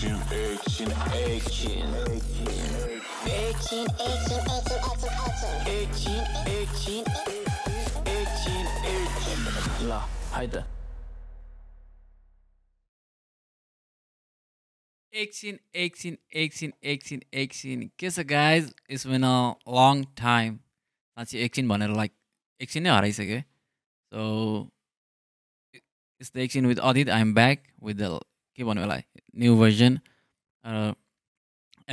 एकछिन एकछिन एकछिन Action, action, action, action, action. एकछिन एकछिन एकछिन एकछिन ल है त एकछिन एकछिन एकछिन एकछिन एकछिन के छ guys it's been a long time साँच्ची एकछिन भनेर लाइक एकछिन नै हराइसक्यो सो इट्स द एकछिन with Adit I am back with the के भन्नु होला new version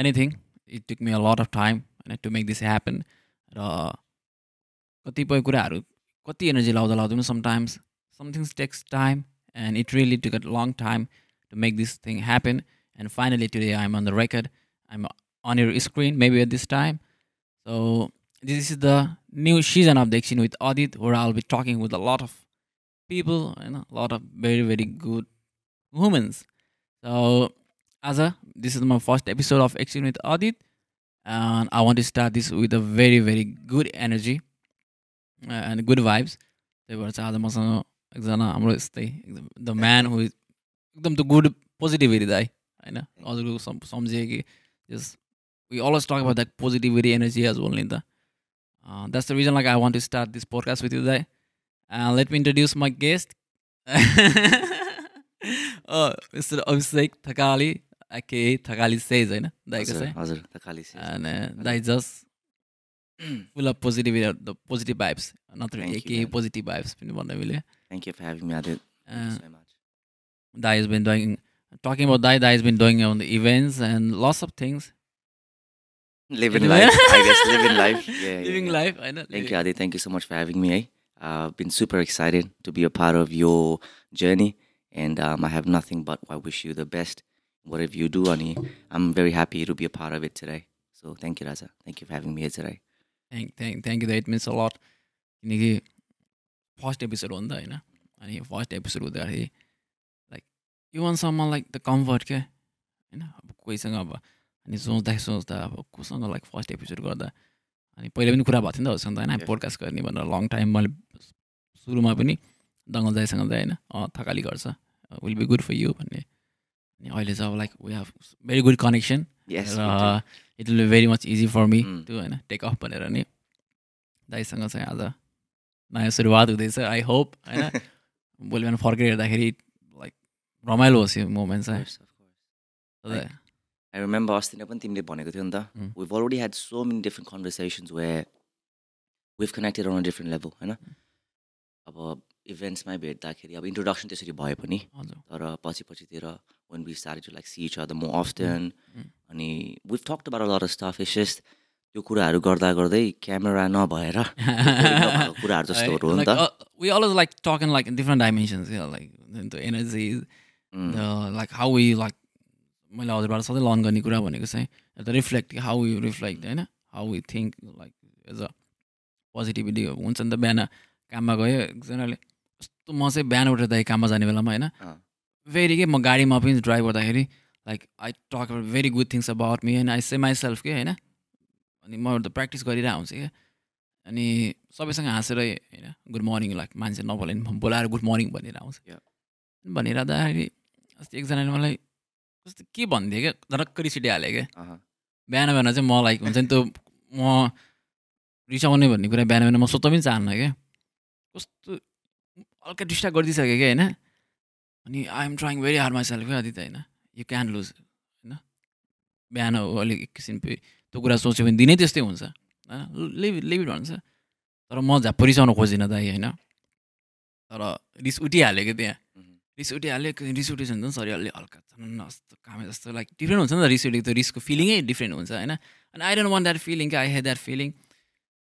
anything it took me a lot of time होइन टु मेक दिस ह्यापन र कतिपय कुराहरू कति एनर्जी लाउँदा लाउँदा पनि sometimes somethings takes time and it really took a long time to make this thing happen And finally, today I'm on the record. I'm on your screen, maybe at this time. So this is the new season of the Action with Audit, where I'll be talking with a lot of people and a lot of very, very good humans. So as a this is my first episode of Action with Audit, and I want to start this with a very, very good energy uh, and good vibes. त्यही भएर चाहिँ आज मसँग एकजना हाम्रो यस्तै the man हु एकदम त गुड पोजिटिभिटी दाइ होइन हजुरको सम सम्झेँ कि just we always talk about that positivity energy as well नि त that's the reason like I want to start this podcast with you दाइ let me introduce my guest mister Abhishek Thakali के Thakali says होइन दाइको चाहिँ हजुर से- uh, the positive vibes not Thank really you, aka man. positive vibes पनि भन्ने मैले Thank you for having me, Adit. Thank you uh, so much. Dai has been doing talking about Dai Dai has been doing on the events and lots of things Living Anyway. life, I guess. Living life. Yeah, yeah, living yeah. life I know Thank you, Adit. Thank you so much for having Eh? Uh, and um, I have nothing but I wish you the best. Whatever you do, Ani, I'm very happy to be a part of it today. So thank you, Raza. Thank you for having me here today. thank thank thank you that means a lot किनकि first episode हो नि त होइन अनि first episode हुँदाखेरि like you want सम्म like the comfort क्या होइन अब कोहीसँग अब अनि सोच्दा सोच्दा अब कोसँग लाइक फर्स्ट एपिसोड गर्दा अनि पहिले पनि कुरा भएको थियो नि त उसँग त होइन. पोडकास्ट गर्ने भनेर लङ टाइम मैले सुरुमा पनि दङ्गल दाइसँग चाहिँ होइन थकाली गर्छ will be good for you भन्ने अनि अहिले चाहिँ अब like we have very good connection र it will be very much easy for me. To होइन टेक अफ भनेर नि दाइसँग चाहिँ आज नयाँ सुरुवात हुँदैछ आई होप होइन भोलि बिहान फर्केर हेर्दाखेरि लाइक रमाइलो होस् यो मोमेन्ट. चाहिँ I remember अस्ति नै पनि तिमीले भनेको थियो नि त already had so many different conversations where we've connected on a different level होइन अब इभेन्ट्समै भेट्दाखेरि अब इन्ट्रोडक्सन त्यसरी भए पनि। तर पछि पछितिर we started to like see each other more often Mm. अनि a lot of stuff it's just त्यो कुराहरू गर्दा गर्दै क्यामेरा नभएर कुराहरू जस्तोहरू हो नि त। We always like talk in like different dimensions like the energy. The like how we like मैले हजुरबाट सधैँ लर्न गर्ने कुरा भनेको चाहिँ the reflect how you reflect होइन? How we think like as a positivity हुन्छ नि त बिहान काममा गयो एकजनाले कस्तो म चाहिँ बिहान उठेर दाइ काममा जाने बेलामा होइन। भेरी के म गाडीमा पनि ड्राइभ गर्दाखेरि like I talk very good things about me होइन आई से माइसेल्फ के होइन अनि म त प्र्याक्टिस गरिरहेको हुन्छु क्या अनि सबैसँग हाँसेर होइन गुड मर्निङ लाइक मान्छे नबोले नि म बोलाएर गुड मर्निङ भनेर आउँछ. भनिरहँदाखेरि अस्ति एकजनाले मलाई कस्तो के भनिदियो क्या धरक्क रिसिटिहाल्यो क्या। बिहान बिहान चाहिँ म लाइक हुन्छ नि त्यो म रिसाउने भन्ने कुरा बिहान बिहान म सोध्न पनि चाहन्न क्या कस्तो हल्का डिस्टर्ब गरिदिइसक्यो क्या होइन? अनि I'm trying very hard myself क्या आदि त होइन? यु क्यान लुज होइन? बिहान हो अलिक एकछिन पे त्यो कुरा सोच्यो भने दिनै त्यस्तै हुन्छ। होइन? लिभ लिभ इट भन्छ। तर म झ्याप्पो रिसाउनु खोजिनँ दाइ होइन? तर रिस उठिहाल्यो क्या त्यहाँ. रिस उठिहाल्यो क- रिस उठेछ भने त शरीर हल्का जस्तो कामे जस्तो लाइक डिफ्रेन्ट हुन्छ नि त रिस उठेको त्यो रिसको फिलिङै डिफ्रेन्ट हुन्छ होइन? अनि I don't want that feeling क्या I had that feeling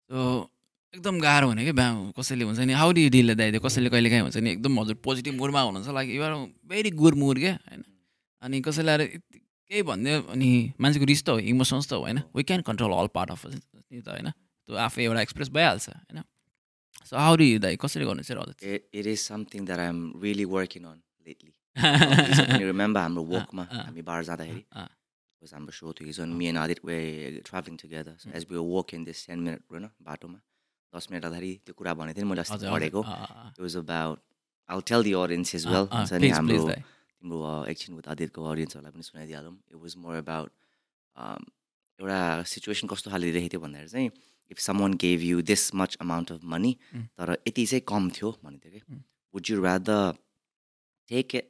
so एकदम गाह्रो हुने कि बिहा कसैले हुन्छ नि हाउ डु डिल दाइ कसैले कहिले काहीँ हुन्छ नि एकदम हजुर पोजिटिभ मुडमा हुनुहुन्छ like you're very good mood क्या होइन? अनि कसैले आएर केही भनिदियो अनि मान्छेको रिस त हो इमोसन्स त हो होइन? We can control all part of नि त होइन? त्यो आफै एउटा एक्सप्रेस भइहाल्छ होइन? सो हाउ डु दाइ कसरी गर्नु चाहिँ हजुर? Is something that I'm really working on lately. When you remember हाम्रो वकमा अँ। हामी बाहिर जाँदाखेरि? was हाम्रो सो थियो हिजो Adit were traveling together. So as we were walking this 10 minute होइन बाटोमा दस मिनट जाँदाखेरि त्यो कुरा भनेको थिएँ नि मैले अस्ति पढेको हजुर अँ, अँ, it was about I'll tell the audience as अँ, well अँ, हुन्छ नि हाम्रो। तिम्रो एकछिन आदिरको अडियन्सहरूलाई पनि सुनाइदिइहालौँ इट वाज मोर अबाउट एउटा सिचुएसन कस्तो खाले दिइरहेको थियो भन्दाखेरि चाहिँ if someone gave you this much amount of money. तर यति चाहिँ कम थियो भनेको थियो कि. Would you rather take it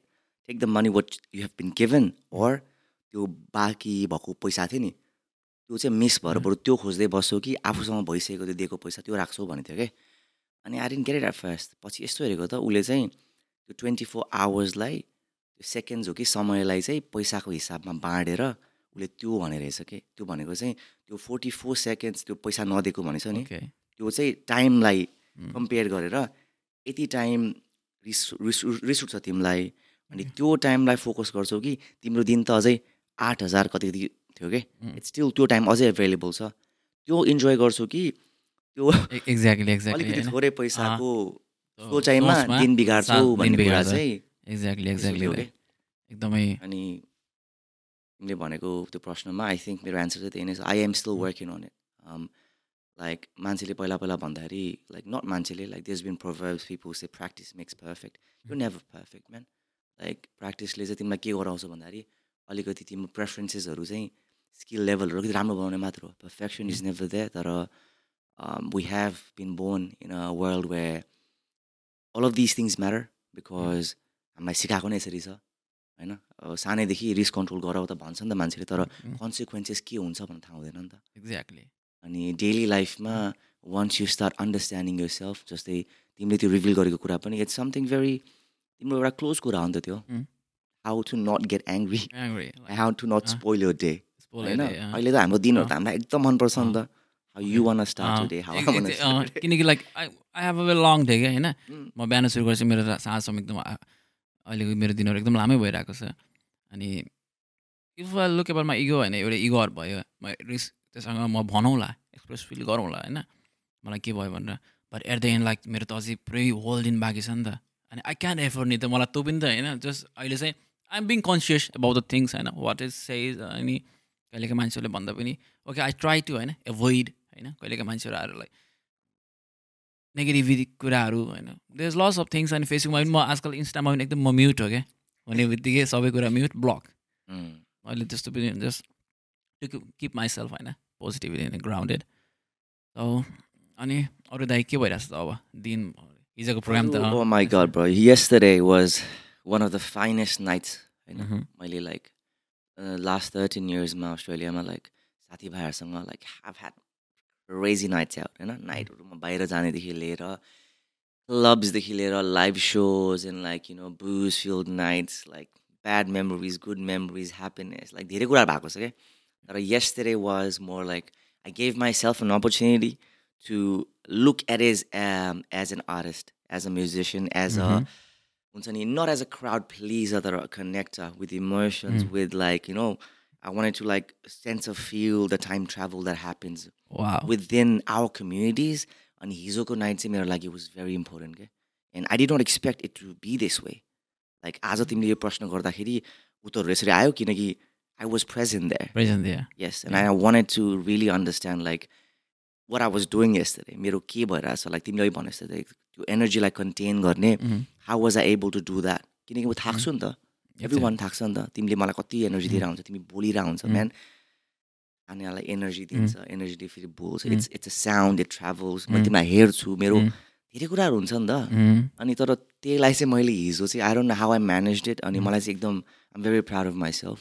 take the money what you have been given or त्यो बाँकी भएको पैसा थियो नि त्यो चाहिँ मिस भएर. बरु त्यो खोज्दै बस्यो कि आफूसँग भइसकेको त्यो दिएको पैसा त्यो राख्छौ भनेको थियो कि अनि I didn't get at first पछि यस्तो हेरेको त उसले चाहिँ त्यो ट्वेन्टी फोर आवर्सलाई त्यो सेकेन्ड्स हो कि समयलाई चाहिँ पैसाको हिसाबमा बाँडेर उसले त्यो भने रहेछ कि। त्यो भनेको चाहिँ त्यो फोर्टी फोर सेकेन्ड्स त्यो पैसा नदिएको भनेछ नि। त्यो चाहिँ टाइमलाई. कम्पेयर गरेर यति टाइम रिस रिस रिस उठ्छ तिमीलाई। अनि त्यो टाइमलाई फोकस गर्छौ कि तिम्रो दिन त अझै आठ हजार कति कति थियो कि. इट्स स्टिल त्यो टाइम अझै एभाइलेबल छ। त्यो इन्जोय गर्छु कि त्यो एक्ज्याक्टली एक्ज्याक्टली अलिकति थोरै पैसाको सोचाइमा दिन दिन भन्ने कुरा बिगार्छ। चाहिँ एक्ज्याक्टली एक्ज्याक्टली। एकदमै अनि तिमीले भनेको त्यो प्रश्नमा आई थिङ्क मेरो एन्सर चाहिँ त्यही नै छ। I am still working on it like मान्छेले पहिला पहिला भन्दाखेरि लाइक नट मान्छेले like this been proverbs people say practice makes perfect you never perfect man like प्र्याक्टिसले चाहिँ तिमीलाई के गराउँछ भन्दाखेरि अलिकति तिम्रो प्रेफरेन्सेसहरू चाहिँ स्किल लेभलहरू अलिकति राम्रो बनाउने मात्र हो पर्फेक्सन इज नेभर द्याट तर we have been born in a world where all of this things matter because हामीलाई सिकाएको नै यसरी छ होइन सानैदेखि रिस्क कन्ट्रोल गर त भन्छ नि त मान्छेले तर. कन्सिक्वेन्सेस के हुन्छ भन्ने थाहा हुँदैन नि त। एक्ज्याक्टली अनि डेली लाइफमा once you start understanding your self जस्तै तिमीले त्यो रिभिल गरेको कुरा पनि इट्स समथिङ भेरी तिम्रो एउटा क्लोज कुरा हो नि त त्यो. How to not get angry how to not. Spoil your day होइन? uh, अहिले त हाम्रो दिनहरू त हामीलाई एकदम मनपर्छ नि त। यु वान स्टार्ट किनकि like I I have a long day क्या होइन? Mm. म बिहान सुरु गर्छु मेरो साँझसम्म एकदम अहिलेको मेरो दिनहरू एकदम लामै भइरहेको छ। अनि इफ आई लुक एबर मा इगो होइन एउटा इगोहरू भयो म रिस त्योसँग म भनौँला एक्सप्रेस फिल गरौँला होइन? मलाई के भयो भनेर। But at the end like मेरो त अझै पुरै होल दिन बाँकी छ नि त। अनि आई क्यान एफोर्ड नि त मलाई त्यो पनि त होइन? जस्ट अहिले चाहिँ I am being conscious about the things होइन? वाट इज सेज अनि कहिलेका मान्छेहरूले भन्दा पनि ओके आई ट्राई टु होइन एभोइड होइन कहिलेका मान्छेहरू आएर लाइक नेगेटिभिटी कुराहरू होइन there is lots of things अनि फेसबुकमा पनि म आजकल इन्स्टामा पनि एकदम म म्युट हो क्या भन्ने बित्तिकै सबै कुरा म्युट ब्लक अहिले त्यस्तो पनि just to keep my self होइन पोजिटिभिटी ग्राउन्डेड सो अनि अरू दाइ के भइरहेको छ त अब दिन हिजोको प्रोग्राम त my god, bro. Yesterday was one of the finest nights. होइन Mhm. मैले लाइक लास्ट थर्टिन इयर्समा अस्ट्रेलियामा लाइक साथीभाइहरूसँग like have had crazy nights out होइन नाइटहरूमा बाहिर जानेदेखि लिएर क्लब्सदेखि लिएर live shows and like you know booze filled nights like bad memories good memories happiness like धेरै कुरा भएको छ क्या तर yesterday was more like I gave myself an opportunity to look at it um, as an artist, as a musician, as a हुन्छ नि, not as a crowd pleaser or a connector with emotions, with like, you know, I wanted to like sense of feel the time travel that happens वा within our communities. अनि हिजोको night चाहिँ मेरो लागि was very important क्या and I did not expect it to be this way like आज तिमीले यो प्रश्न गर्दाखेरि उत्तरहरू यसरी आयो किनकि I was present there present Diya Yes, and I wanted to really understand like what I was doing yesterday. मेरो के भइरहेछ लाइक तिमीले भने like, त्यो एनर्जीलाई कन्टेन गर्ने how was I able to do that किनकि म थाक्छु नि त। एभ्री वान थाक्छ नि त। तिमीले मलाई कति एनर्जी दिएर हुन्छ तिमी बोलिरहेको हुन्छ म्यान नानीहरूलाई एनर्जी दिन्छ एनर्जीले फेरि बोल्छ। It's it's a sound it travels म तिमीलाई हेर्छु मेरो धेरै कुराहरू हुन्छ नि त। अनि तर त्यसलाई चाहिँ मैले हिजो चाहिँ I don't know how I manage it अनि मलाई चाहिँ एकदम I'm very proud of myself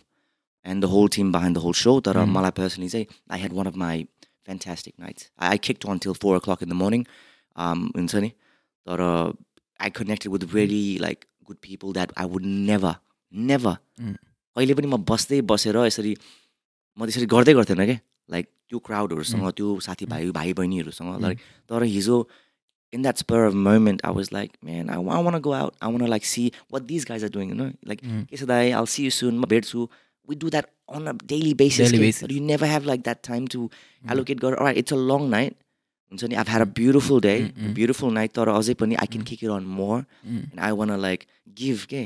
and the whole team behind the whole so तर मलाई पर्सनली चाहिँ I had one of my fantastic nights I kick on till four o'clock in the morning हुन्छ नि? तर I connected with very like good people that I would never never अहिले पनि म बस्दै बसेर यसरी म त्यसरी गर्दै गर्थेन क्या लाइक त्यो क्राउडहरूसँग hmm. त्यो साथीभाइ hmm. भाइ बहिनीहरूसँग लाइक hmm. तर हिजो in that per moment I was like man I wanna go out I want like see what this guys are doing न लाइक के दाइ? आल सी यु सुन म भेट्छु. We do that on a daily basis you never have like that time to allocate गर it's a long night हुन्छ नि, had a beautiful day, a beautiful night. तर अझै पनि can kick it on more. And I want to like give के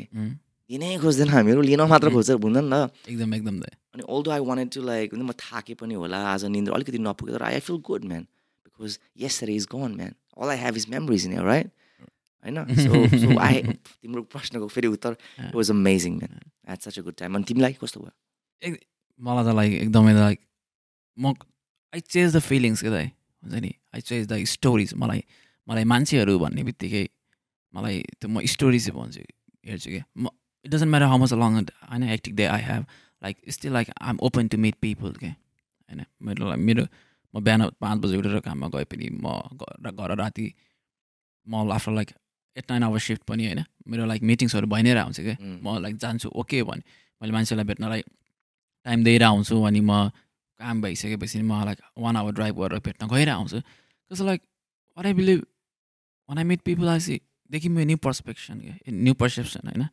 दिनै खोज्दैन हामीहरू लिन मात्र खोज्छ हुँदैन नि त एकदम एकदम अनि although I wanted to like म थाके पनि होला आज निन्द्रा अलिकति नपुग्यो तर I feel good man because yes is gone man all I have is memories in right होइन सो आई तिम्रो प्रश्नको फेरि उत्तर it was amazing man at such a good time अनि तिमीलाई कस्तो भयो मलाई त लाइक एकदमै लाइक म आई चेज द फिलिङ्स के दाइ हुन्छ नि? आई चेज द स्टोरिज मलाई मलाई मान्छेहरू भन्ने बित्तिकै मलाई त्यो म स्टोरी चाहिँ भन्छु हेर्छु कि म it doesn't matter how much long होइन एक्टिक day I have like still like I am open to meet people के होइन? मेरो मेरो म बिहान पाँच बजी उठेर काममा गए पनि म घर घर राति म after like at nine hour shift पनि होइन मेरो लाइक मिटिङ्सहरू भइ नै रहेको हुन्छ कि Mm. म लाइक जान्छु ओके भने मैले मान्छेलाई भेट्नलाई टाइम दिएर आउँछु अनि म काम भइसकेपछि म लाइक वान आवर ड्राइभ गरेर भेट्न गइरहेको हुन्छु cause like what I believe when I meet people I see देखि मेरो न्यू पर्सपेक्सन क्या न्यू पर्सेप्सन होइन?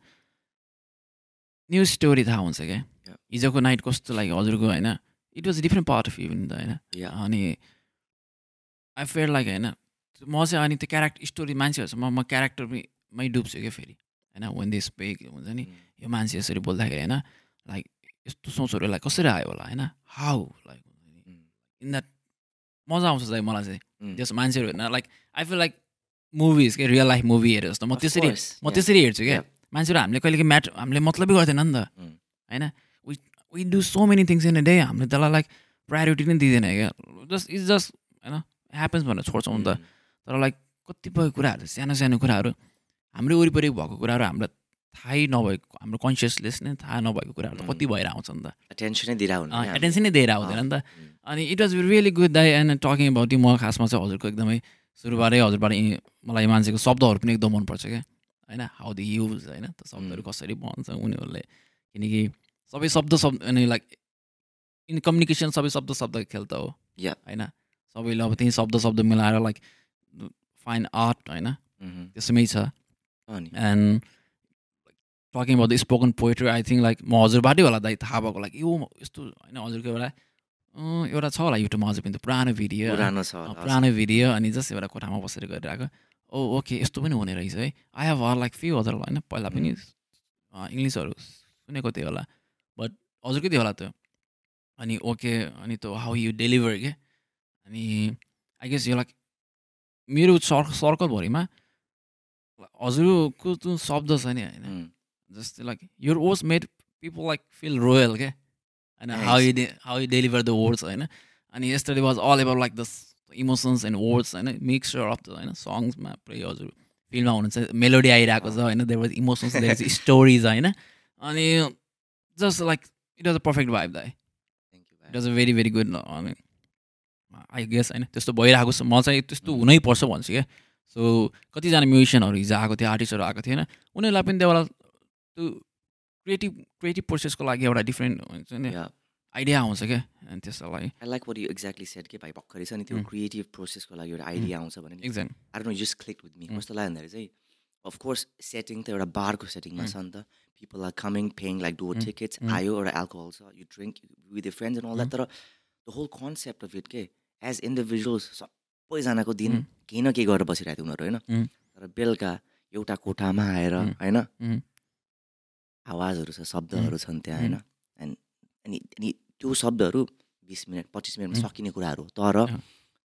न्यू स्टोरी थाहा हुन्छ क्या. हिजोको नाइट कस्तो लाग्यो हजुरको होइन? It was different part of even त होइन? अनि आई फेयर लाइक होइन म चाहिँ अनि त्यो क्यारेक्टर स्टोरी मान्छेहरूसँग म क्यारेक्टरमै डुब्छु क्या फेरि होइन? वेन दिस पेक हुन्छ नि? यो मान्छे यसरी बोल्दाखेरि होइन? लाइक यस्तो सोचहरूलाई कसरी आयो होला होइन हाउ लाइक इन द्याट मजा आउँछ चाहिँ मलाई चाहिँ. त्यस मान्छेहरू होइन like I feel like movies के रियल लाइफ मुभी हेरे जस्तो म त्यसरी म त्यसरी हेर्छु क्या. मान्छेहरू हामीले कहिले म्याट हामीले मतलबै गर्थेन नि त. होइन we we do so many things in a day हामीले त्यसलाई लाइक प्रायोरिटी नै दिँदैन क्या जस्ट इज जस्ट होइन ह्यापन्स भनेर छोड्छौँ नि त. तर लाइक कतिपय कुराहरू सानो सानो कुराहरू हाम्रो वरिपरि भएको कुराहरू हामीलाई थाहै नभएको हाम्रो कन्सियसलेस नै थाहा नभएको कुराहरू त कति भएर आउँछ नि त। टेन्सनै दिइरहेको हुन्छ नि एटेन्सन नै दिएर आउँदैन नि त। अनि इट वाज रियली गुड दाई एन्ड टकिङ अबाउट म खासमा चाहिँ हजुरको एकदमै सुरुबाटै हजुरबाट मलाई मान्छेको शब्दहरू पनि एकदम मनपर्छ क्या। होइन हाउ द युज होइन त्यो शब्दहरू. कसरी भन्छ उनीहरूले। किनकि सबै शब्द शब्द अनि लाइक इन कम्युनिकेसन सबै शब्द शब्द खेल त हो। Yeah. होइन सबैले अब त्यही शब्द शब्द मिलाएर लाइक फाइन आर्ट होइन. त्यसमै छ। And talking about the spoken poetry I think like म हजुरबाटै होला दाइ थाहा भएको लाइक यो यस्तो होइन हजुरको एउटा एउटा छ होला युट्युबमा हजुर पनि पुरानो भिडियो। पुरानो छ। पुरानो भिडियो अनि जस्ट एउटा कोठामा बसेर गरिरहेको। ओ ओके यस्तो पनि हुने रहेछ है। I have her like few other होइन पहिला पनि इङ्ग्लिसहरू सुनेको थियो होला। बट हजुरकै थियो होला त्यो। अनि ओके अनि त्यो हाउ यु डेलिभर के? अनि आई गेस यो लाइक मेरो सर सर्कलभरिमा हजुरको जुन शब्द छ नि होइन. जस्तै like your words made people like feel royal के होइन how you how you deliver the words होइन अनि yesterday was all about like the emotions and words होइन मिक्सचर अफ द होइन सङ्ग्समा पुरै हजुर फिल्ममा हुनुहुन्छ मेलोडी आइरहेको छ होइन there was emotions there stories होइन अनि just like it was a perfect vibe दाइ Thank you, it was a very very good अनि आई गेस होइन त्यस्तो भइरहेको छ म चाहिँ त्यस्तो हुनै पर्छ भन्छु क्या सो कतिजना म्युजिसियनहरू हिजो आएको थियो आर्टिस्टहरू आएको थिएन उनीहरूलाई पनि त्यो त्यो क्रिएटिभ क्रिएटिभ प्रोसेसको लागि एउटा डिफ्रेन्ट हुन्छ नि. आइडिया आउँछ क्या अनि त्यसको लागि I like what you exactly said के भाइ भर्खरै छ नि त्यो. क्रिएटिभ प्रोसेसको लागि एउटा आइडिया आउँछ भने नि exam I don't just click with me. कस्तो लाग्यो भन्दाखेरि चाहिँ अफकोर्स सेटिङ त एउटा बारको सेटिङमा छ नि त people are coming paying like Mm. Tickets. आयो एउटा एल्कोहल छ you drink with the friends and all that तर the whole concept of it के एज इन्डिभिजुअल्स सबैजनाको दिन. केही न केही गरेर बसिरहेको थियो उनीहरू होइन. तर बेलुका एउटा कोठामा आएर. होइन. आवाजहरू छ शब्दहरू छन् त्यहाँ होइन? एन्ड अनि अनि त्यो शब्दहरू बिस मिनट पच्चिस मिनटमा. सकिने कुराहरू तर.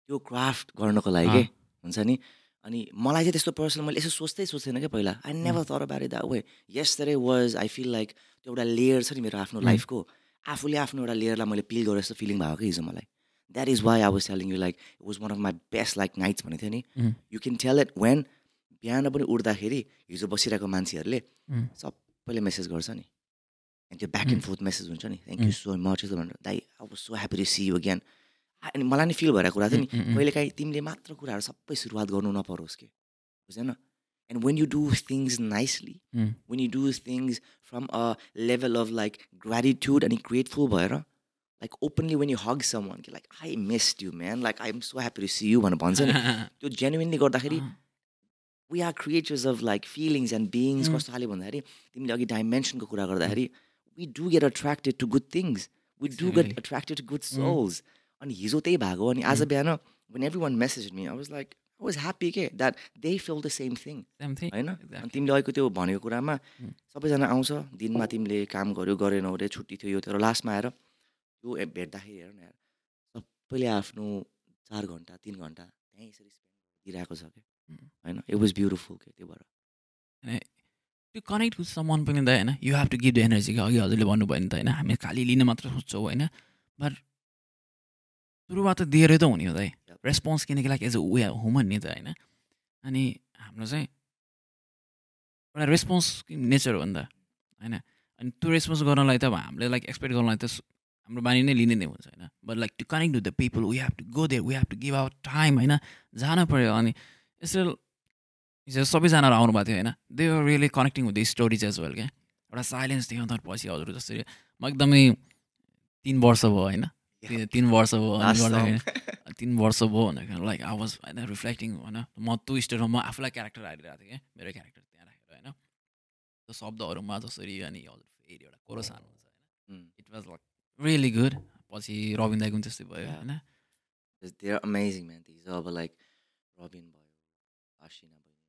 त्यो क्राफ्ट गर्नको लागि के हुन्छ नि अनि मलाई चाहिँ त्यस्तो पर्सनल मैले यसो सोच्दै सोच्थेन क्या पहिला। आई नेभर तर बारे द वे यस दरे वाज आई फिल लाइक त्यो एउटा लेयर छ नि मेरो आफ्नो. लाइफको आफूले आफ्नो एउटा लेयरलाई मैले पिल गरेर जस्तो फिलिङ भएको क्या हिजो मलाई। That is why I was telling you like it was one of my best like nights भनेको थियो नि. You can tell it when बिहान पनि उठ्दाखेरि हिजो बसिरहेको मान्छेहरूले Mm. सबैले मेसेज गर्छ नि। अनि त्यो ब्याक एन्ड फोर्थ मेसेज हुन्छ नि। Thank you. सो मच भनेर। दाइ was so happy to see you again अनि मलाई नि फिल भइरहेको कुरा थियो नि। Mm, mm, mm. कहिलेकाहीँ तिमीले मात्र कुराहरू सबै सुरुवात गर्नु नपरोस् कि। बुझेन and when you do things nicely. When you do things from a level of like gratitude अनि ग्रेटफुल भएर like openly when you hug someone कि like I missed you man like I am so happy to see you भनेर भन्छ नि। त्यो genuinely गर्दाखेरि we are creators of like feelings and beings Mm. कस्तो खाले भन्दाखेरि तिमीले अघि डाइमेन्सनको कुरा गर्दाखेरि we do get attracted to good things we do get. Attracted to good. Souls अनि हिजो त्यही भएको अनि आज Mm. बिहान when everyone message me I was like I was happy के that they feel the same thing. होइन. अनि तिमीले अहिलेको त्यो भनेको कुरामा Mm. सबैजना आउँछ दिनमा तिमीले काम गर्यो गरेनौ अरे छुट्टी थियो यो तर लास्टमा आएर त्यो ए- भेट्दाखेरि हेर न सबैले आफ्नो चार घन्टा तिन घन्टा त्यहीँ यसरी स्पेन्ड दिइरहेको छ क्या होइन? इट वाज ब्युटिफुल के त्यो भएर त्यो कनेक्ट विथ समान पनि त होइन you have to give the energy अघि हजुरले भन्नुभयो नि त होइन हामी खालि लिन मात्र सोच्छौँ होइन बट सुरुमा त दिएरै त हुने हो त है। रेस्पोन्स किनकि like as a way human नि त होइन। अनि हाम्रो चाहिँ एउटा रेस्पोन्स नेचर हो नि त होइन? अनि त्यो रेस्पोन्स गर्नलाई त अब हामीले लाइक एक्सपेक्ट गर्नलाई त हाम्रो बानी नै लिने नै हुन्छ होइन। But like to connect with the people we have to go there we have to give our time होइन जान पऱ्यो अनि यसो हिजो सबैजना आउनु भएको थियो होइन? They are really connecting with the stories as well क्या? एउटा साइलेन्स थियो अन्त पछि हजुर जसरी म एकदमै तिन वर्ष भयो होइन? तिन वर्ष भयो गर्दाखेरि. तिन वर्ष भयो भन्दाखेरि लाइक आई वाज होइन रिफ्लेक्टिङ होइन? म त्यो स्टेटमा म आफूलाई क्यारेक्टर हालिरहेको थिएँ क्या? मेरो क्यारेक्टर त्यहाँ राखेर होइन? त्यो शब्दहरूमा जसरी अनि हजुर फेरि एउटा कोरस हाल्नुहुन्छ होइन? Mm. It was like really good पछि रविन दाईको पनि त्यस्तै भयो. होइन? Because they're amazing, man. These are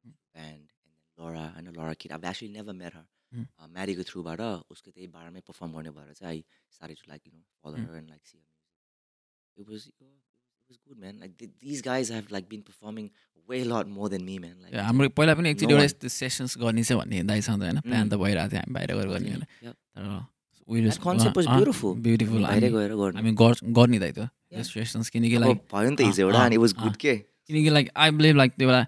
Mm. I know Laura Kid. I've actually never met her. Mm. Uh, Maddie go through about her. उसको त्यही बारेमै perform गर्ने भएर चाहिँ to like you know follow Mm. her and like see her music. It was good, man. Like th- these guys have like been performing way a lot more than me, man. Like Yeah, हाम्रो पहिला पनि एकचोटि एउटा यस्तो sessions गर्ने चाहिँ भन्ने दाइसँग होइन प्लान त भइरहेको थियो हामी बाहिर गएर गर्ने होइन Yep. तर हामी गर्ने दाइ त. सेसन्स किनकि अब लाइक भयो नि त हिजो एउटा अनि के किनकि लाइक आई बिलिभ लाइक त्यो बेला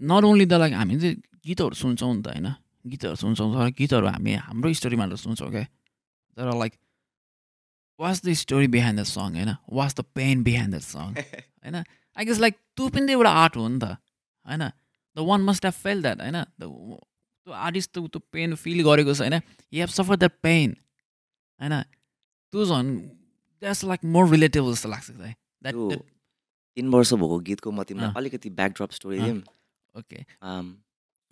नट ओन्ली द लाइक हामी चाहिँ गीतहरू सुन्छौँ नि त होइन? गीतहरू सुन्छौँ तर गीतहरू हामी हाम्रो स्टोरीमा सुन्छौँ क्या तर like what's the story behind the song होइन? What's the pain behind the song होइन? आई गेस लाइक त्यो पनि त एउटा आर्ट हो नि त होइन? The one must have felt that होइन? द त्यो आर्टिस्ट त त्यो पेन फिल गरेको छ होइन? You have suffer that pain होइन? त्यो झन् द्याट्स लाइक मोर रिलेटेबल जस्तो लाग्छ द्याट तिन वर्ष भएको गीतको म तिमीलाई. अलिकति ब्याकड्रप स्टोरी. दिउँ ओके Um,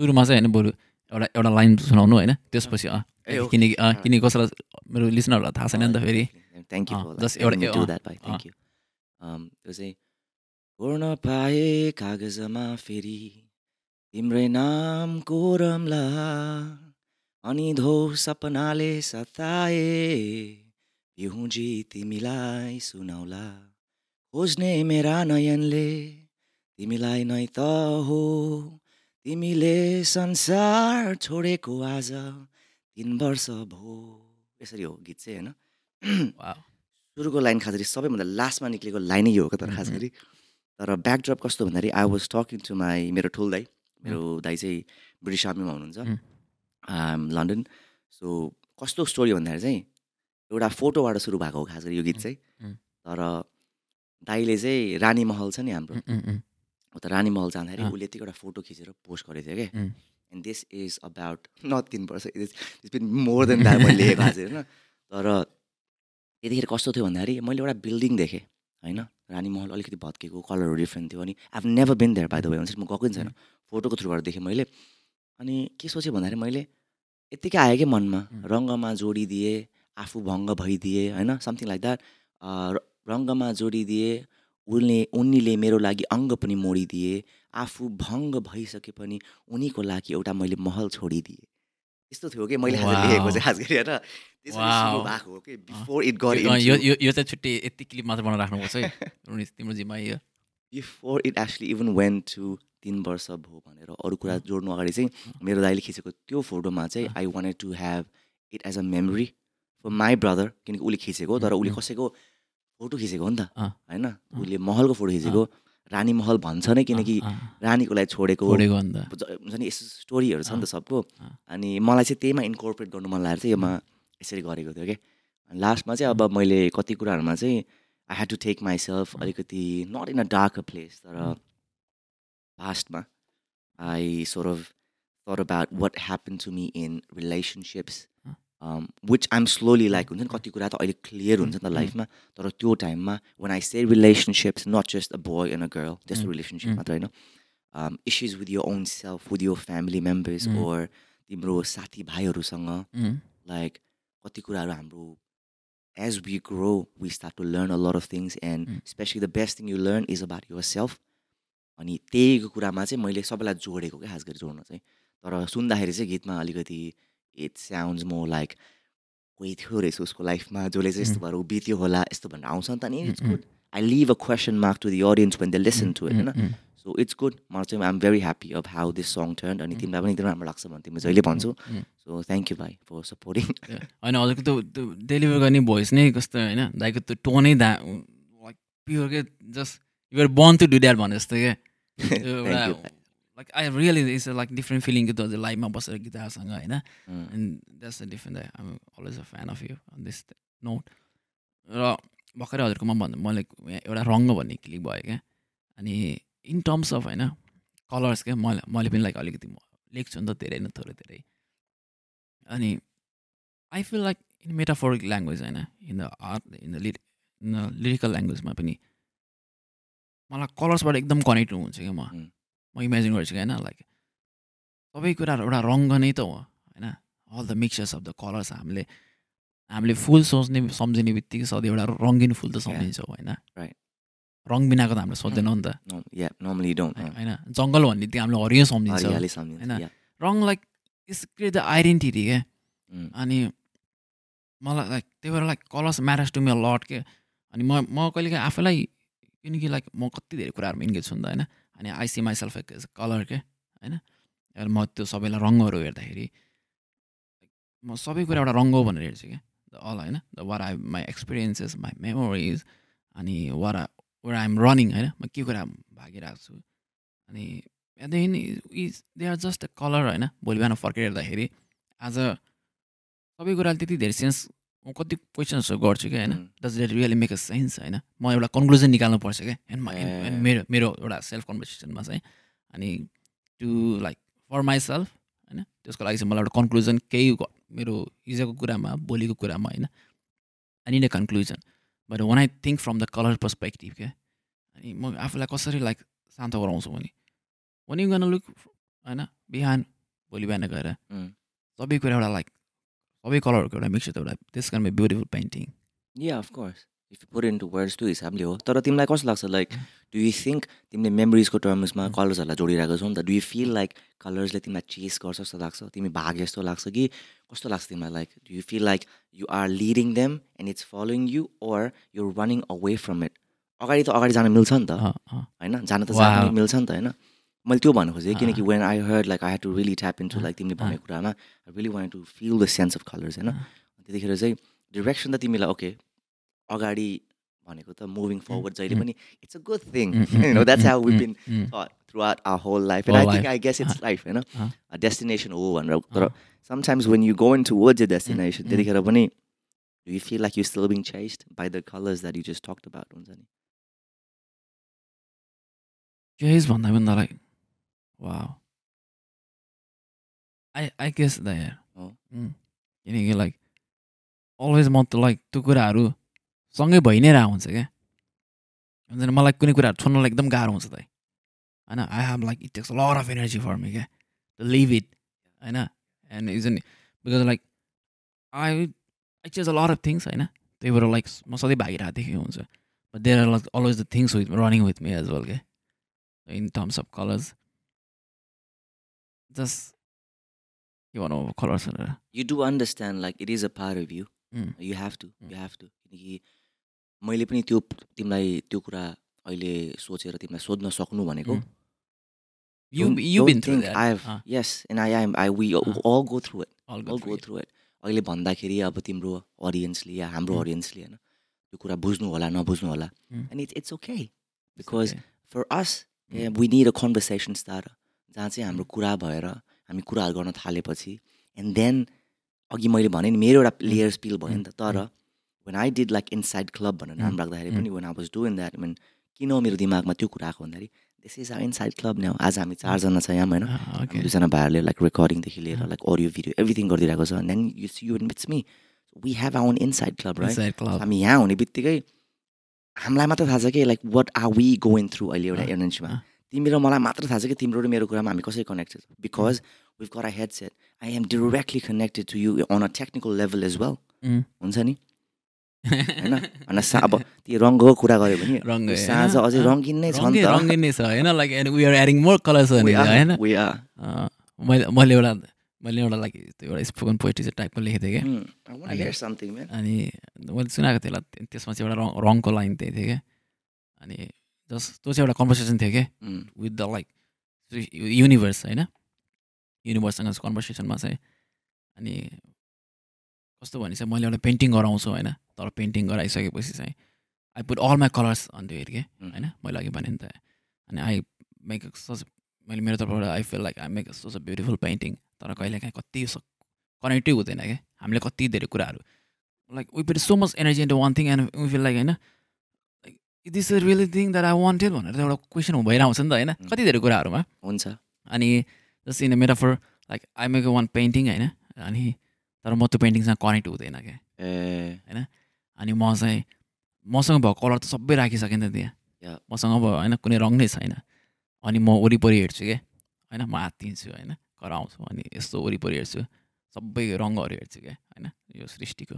सुरुमा चाहिँ होइन बरु एउटा एउटा लाइन सुनाउनु होइन त्यसपछि. किनकि. किनकि कसैलाई मेरो लिसनरहरूलाई थाहा छैन नि त फेरि थ्याङ्क यू letting एउटा-. थ्याङ्क यू त्यो चाहिँ कोर्न पाए कागजमा फेरि तिम्रै नाम कोरमला अनि धो सपनाले सताए पिहुजी तिमीलाई सुनाउला खोज्ने मेरा नयनले तिमीलाई नै त हो। तिमीले संसार छोडेको आज तिन वर्ष भो यसरी हो गीत चाहिँ होइन? सुरुको लाइन खास गरी सबैभन्दा लास्टमा निक्लेको लाइनै हो क्या तर खास। गरी तर ब्याकड्रप कस्तो भन्दाखेरि I was talking to my मेरो ठुल दाई मेरो दाई चाहिँ ब्रिटिस आर्मीमा हुनुहुन्छ। लन्डन। सो कस्तो स्टोरी भन्दाखेरि चाहिँ एउटा फोटोबाट सुरु भएको हो खास गरी यो गीत चाहिँ। तर दाईले चाहिँ रानी महल छ नि हाम्रो। हो त रानी महल जाँदाखेरि। उसले यतिको एउटा फोटो खिचेर पोस्ट गरेको थियो क्या and this is about not तिन वर्ष it's been more than that मैले लेखेको आज होइन। तर यतिखेर कस्तो थियो भन्दाखेरि मैले एउटा बिल्डिङ देखेँ होइन। रानी महल अलिकति भत्केको कलरहरू डिफ्रेन्ट थियो अनि I never been there by the way हुन्छ म गएको छैन। फोटोको थ्रुबाट देखेँ मैले। अनि के सोचेँ भन्दाखेरि मैले यत्तिकै आयो कि मनमा. रङ्गमा जोडिदिए आफू भङ्ग भइदिए होइन समथिङ लाइक द्याट रङ्गमा जोडिदिए उनले उनीले मेरो लागि अङ्ग पनि मोडिदिए आफू भङ्ग भइसके पनि उनीको लागि एउटा मैले महल छोडिदिएँ। यस्तो थियो कि? मैले. लेखेको चाहिँ खास गरी होइन? यो- चाहिँ छुट्टै यति क्लिप मात्र बनाएर राख्नुपर्छ है रोनित, तिम्रो जिम्मा यो। Before it actually even went to तिन वर्ष भयो भनेर अरू कुरा जोड्नु अगाडि चाहिँ मेरो दाइले खिचेको त्यो फोटोमा चाहिँ I wanted to have it as a memory for my brother किनकि उसले खिचेको तर उसले. कसैको फोटो खिचेको हो नि त. होइन? उसले महलको फोटो खिचेको। रानी महल भन्छ नै किनकि रानीको लागि छोडेको। हुन्छ नि यस्तो स्टोरीहरू छ नि त सबको. अनि मलाई चाहिँ त्यहीमा इन्कर्पोरेट गर्नु मन लागेर चाहिँ योमा यसरी गरेको थियो क्या लास्टमा चाहिँ अब मैले कति कुराहरूमा चाहिँ I had to take myself अलिकति not in a dark place तर पास्टमा I sort of thought about what happen to me in relationships which I'm slowly like हुन्छ नि कति कुरा त अहिले क्लियर हुन्छ नि त. लाइफमा तर त्यो टाइममा when I say relationships not just a boy and a girl त्यस्तो. रिलेसनसिप. मात्र होइन issues with your own self with your family members. Or तिम्रो साथीभाइहरूसँग लाइक कति कुराहरू हाम्रो as we grow we start to learn a lot of things and. Especially the best thing you learn is about yourself अनि त्यहीको कुरामा चाहिँ मैले सबैलाई जोडेको क्या खास गरी जोड्न चाहिँ तर सुन्दाखेरि चाहिँ गीतमा अलिकति इट साउन्ड्स मोर लाइक कोही थियो रहेछ उसको लाइफमा जसले चाहिँ यस्तो Mm. भएर ऊ बित्यो होला यस्तो भनेर आउँछ नि त नि it's Mm, mm. Good I leave a question mark to the audience when they listen to होइन? सो इट्स गुड म चाहिँ I'm very happy of how this song turn अनि तिमीलाई पनि एकदम राम्रो लाग्छ भने तिमीले जहिले भन्छौ। सो थ्याङ्क यू भाइ फर सपोर्टिङ होइन हजुरको त्यो त्यो डेलिभर गर्ने भोइस नै कस्तो होइन? दाइको त्यो टोनै दा लाइक प्योर के just you're born to do that भने जस्तो क्या एउटा. Like I really it's like different feeling कि त लाइभमा बसेर गिटारसँग होइन. And that's a different I always a fan of you this note र भर्खरै हजुरकोमा भन्दा मैले एउटा रङ्ग भन्ने क्लिक भयो क्या अनि इन टर्म्स अफ होइन कलर्स क्या मैले मैले पनि लाइक अलिकति म लेख्छु नि त धेरै न थोरै धेरै अनि I feel like in metaphoric language होइन in the art in the lit in the lyrical ल्याङ्ग्वेजमा पनि मलाई कलर्सबाट एकदम कनेक्ट हुन्छ क्या म. म इमेजिन गर्छु क्या होइन? लाइक सबै कुराहरू एउटा रङ्ग नै त हो होइन? All the mixers of the colours हामीले हामीले फुल सोच्ने सम्झिने बित्तिकै सधैँ एउटा रङ्गिन फुल त सम्झिन्छौँ होइन. रङ बिनाको त हामीले सोच्दैनौँ नि त. होइन? जङ्गल भन्ने बित्तिकै हामीले हरियो सम्झिन्छ होइन? रङ like is create the identity क्या. अनि मलाई लाइक त्यही भएर like colours marriage to me lot के? अनि म म कहिलेकाहीँ आफैलाई किनकि लाइक म कति धेरै कुराहरूमा इन्गेज छु नि त होइन? अनि I see myself as a colour के होइन? म त्यो सबैलाई रङ्गहरू हेर्दाखेरि म सबै कुरा एउटा रङ्ग भनेर हेर्छु क्या द अल होइन? The what I my experiences my memories अनि वाट वाट आइएम रनिङ होइन? म के कुरा भागिरहेको छु? अनि त्यहाँदेखि is they are just a colour होइन? भोलि बिहान फर्केर हेर्दाखेरि आज सबै कुराले त्यति धेरै सेन्स म कति क्वेसन्सहरू गर्छु क्या होइन. Does it really make a sense होइन? म एउटा कन्क्लुजन निकाल्नु पर्छ क्या एन्ड. मेरो मेरो एउटा सेल्फ कन्भर्सेसनमा चाहिँ। अनि to like for my self होइन? त्यसको लागि चाहिँ मलाई एउटा कन्क्लुजन केही मेरो हिजोको कुरामा भोलिको कुरामा होइन? I need a conclusion but one I think from the colour perspective क्या? अनि म आफूलाई कसरी लाइक शान्त गराउँछु भने? वान यु गन लुक होइन? बिहान भोलि बिहान गएर. सबै कुरा एउटा लाइक सबै कलरहरूको एउटा मिक्स एउटा त्यस कारण beautiful painting of course. If you put it into words त्यो हिसाबले हो तर तिमीलाई कस्तो लाग्छ लाइक डु यु थिङ्क तिमीले मेमोरिजको टर्म्समा कलर्सहरूलाई जोडिरहेको छौ नि त डु यु फिल लाइक कलर्सले तिमीलाई चेस गर्छ जस्तो लाग्छ तिमी भागे जस्तो लाग्छ कि कस्तो लाग्छ तिमीलाई like do you feel like you are leading them and it's following you or you running away from it अगाडि त अगाडि जान मिल्छ नि त होइन जान त. जान मिल्छ नि त होइन मैले त्यो भन्नु खोजेँ किनकि। When I heard like I had to really tap into like तिमीले अँ। भनेको कुरामा I really want to feel the sense of colours होइन त्यतिखेर चाहिँ डिरेक्सन त तिमीलाई ओके अगाडि भनेको त मुभिङ फरवर्ड जहिले mm. पनि it's a good thing Mm, mm, you know mm, that's mm, how we've mm, been mm. taught throughout our whole life and Whole I think life. I guess it's life होइन destination हो भनेर तर sometimes when you go in towards a destination mm. त्यतिखेर पनि do you feel like you're still being chased by the colors that you just talked about हुन्छ नि भन्दा पनि वा आई आई गेस द यार हो। उम्, किनकि लाइक अलवेज म त लाइक त्यो कुराहरू सँगै भइ नै रहेको हुन्छ क्या हुन्छ मलाई कुनै कुराहरू छोड्नलाई एकदम गाह्रो हुन्छ त होइन I have like it takes lot of energy for me क्या टु लिभ इट होइन एन्ड इज नि because like I I chase a lot of things होइन त्यही भएर लाइक म सधैँ भागिरहेको देखेको हुन्छ but there are like always the things with running with me as well क्या in terms of colors. just you want to call us you do understand like it is a part of you. Mm. you have to mm. you have to. मैले पनि त्यो तिमीलाई त्यो कुरा अहिले सोचेर तिमीलाई सोध्न सक्नु भनेको। You you been think I have yes and I am I we all go through it all go through it अहिले भन्दाखेरि अब तिम्रो अडियन्सले या हाम्रो अडियन्सले होइन त्यो कुरा बुझ्नु होला नबुझ्नु होला। And it's it's okay because for us we need a conversations तर जहाँ चाहिँ हाम्रो. कुरा भएर हामी कुराहरू गर्न थालेपछि एन्ड देन अघि मैले भने नि मेरो एउटा लेयर्स पिल भयो नि त तर when I did like inside club भनेर नाम. राख्दाखेरि. पनि when I was doing that mean किन मेरो दिमागमा त्यो कुरा आएको भन्दाखेरि this is our inside club नै आज हामी चारजना छ यहाँ होइन. दुईजना भाइहरूले लाइक रेकर्डिङदेखि लिएर। लाइक अडियो भिडियो एभ्रिथिङ गरिदिरहेको छ then you see you it's me we have our own inside club right. हामी यहाँ हुने बित्तिकै हामीलाई मात्र थाहा छ कि like what are we going through अहिले एउटा अँ। तिमी र मलाई मात्र थाहा छ कि तिम्रो र मेरो कुरामा हामी कसरी connected because we've got a headset I am directly connected to you on a technical level as well. हुन्छ नि? होइन? अनि सा अब त्यो रङ्गको कुरा गऱ्यो भने होइन? साँझ अझै रङ्गिन नै छ नि त। रङ्गै नै छ होइन? Like and we are adding more colours होइन? मैले मैले एउटा मैले एउटा लाइक त्यो एउटा स्पोकन पोएट्री चाहिँ टाइपको लेखेको थिएँ क्या। Hmm, something, man. अनि मैले सुनाएको थिएँ त्यसमा चाहिँ एउटा रङ रङको लाइन त्यही थियो क्या। अनि जस्ट त्यो चाहिँ एउटा कन्भर्सेसन थियो क्या. विथ द लाइक युनिभर्स होइन? युनिभर्ससँग कन्भर्सेसनमा चाहिँ अनि कस्तो भने चाहिँ मैले एउटा पेन्टिङ गराउँछु होइन? तर पेन्टिङ गराइसकेपछि चाहिँ I put all my colours on त्यो हेर Mm. होइन? मैले अघि भने नि त अनि आई मेक सच मैले मेरो तर्फबाट I feel like I make such a beautiful painting तर कहिले काहीँ कति कनेक्टै हुँदैन क्या हामीले कति धेरै कुराहरू like we put so much energy into one thing and we feel like होइन? This is really thing that I wanted भनेर त एउटा क्वेसन भइरहेको छ नि त होइन. कति धेरै कुराहरूमा? हुन्छ। अनि just in metaphor like I make one painting होइन? अनि तर म त्यो पेन्टिङसँग कनेक्ट हुँदैन क्या? ए। अनि म चाहिँ मसँग भएको कलर त सबै राखिसकेँ नि त त्यहाँ. मसँग अब होइन? कुनै रङ नै छैन। अनि म वरिपरि हेर्छु क्या? होइन? म हात्तिन्छु होइन? कराउँछु अनि यस्तो वरिपरि हेर्छु। सबै रङ्गहरू हेर्छु क्या? होइन? यो सृष्टिको।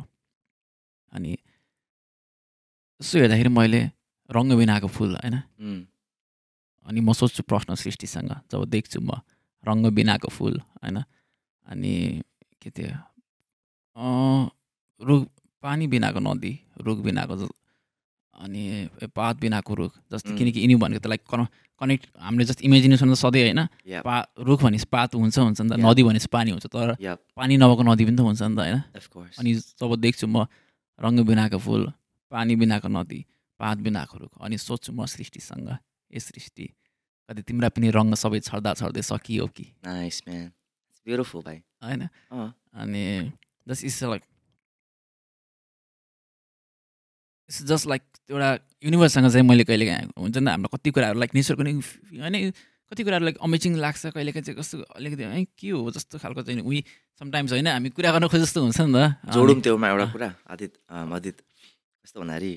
अनि यसो हेर्दाखेरि मैले रङ्ग बिनाको फुल होइन. अनि म सोध्छु प्रश्न सृष्टिसँग जब देख्छु म रङ्ग बिनाको फुल होइन अनि के अँ, रुख पानी बिनाको नदी रुख बिनाको अनि पात बिनाको रुख जस्तो. किनकि यिनी भनेको त लाइक कन कनेक्ट हामीले जस्तो इमेजिनेसन त सधैँ होइन. पा रुख भनेपछि पात हुन्छ हुन्छ नि त. नदी भनेपछि पानी हुन्छ तर. पानी नभएको नदी पनि त हुन्छ नि त होइन. अनि जब देख्छु म रङ्ग बिनाको फुल पानी बिनाको नदी पात बिनाको रुख अनि सोध्छु म सृष्टिसँग ए सृष्टि कति तिम्रा पनि रङ्ग सबै छर्दा छर्दै सकियो कि? भाइ। होइन? अनि just it's like it's just like एउटा युनिभर्ससँग चाहिँ मैले कहिले काहीँ हुन्छ नि हाम्रो कति कुराहरू लाइक नेचरको नि होइन कति कुराहरू लाइक अमेजिङ लाग्छ कहिले काहीँ चाहिँ कस्तो अलिकति है के हो जस्तो खालको चाहिँ उही समटाइम्स होइन हामी कुरा गर्न खोजे जस्तो हुन्छ नि त। एउटा। कुरा आदित आदित कस्तो भन्दाखेरि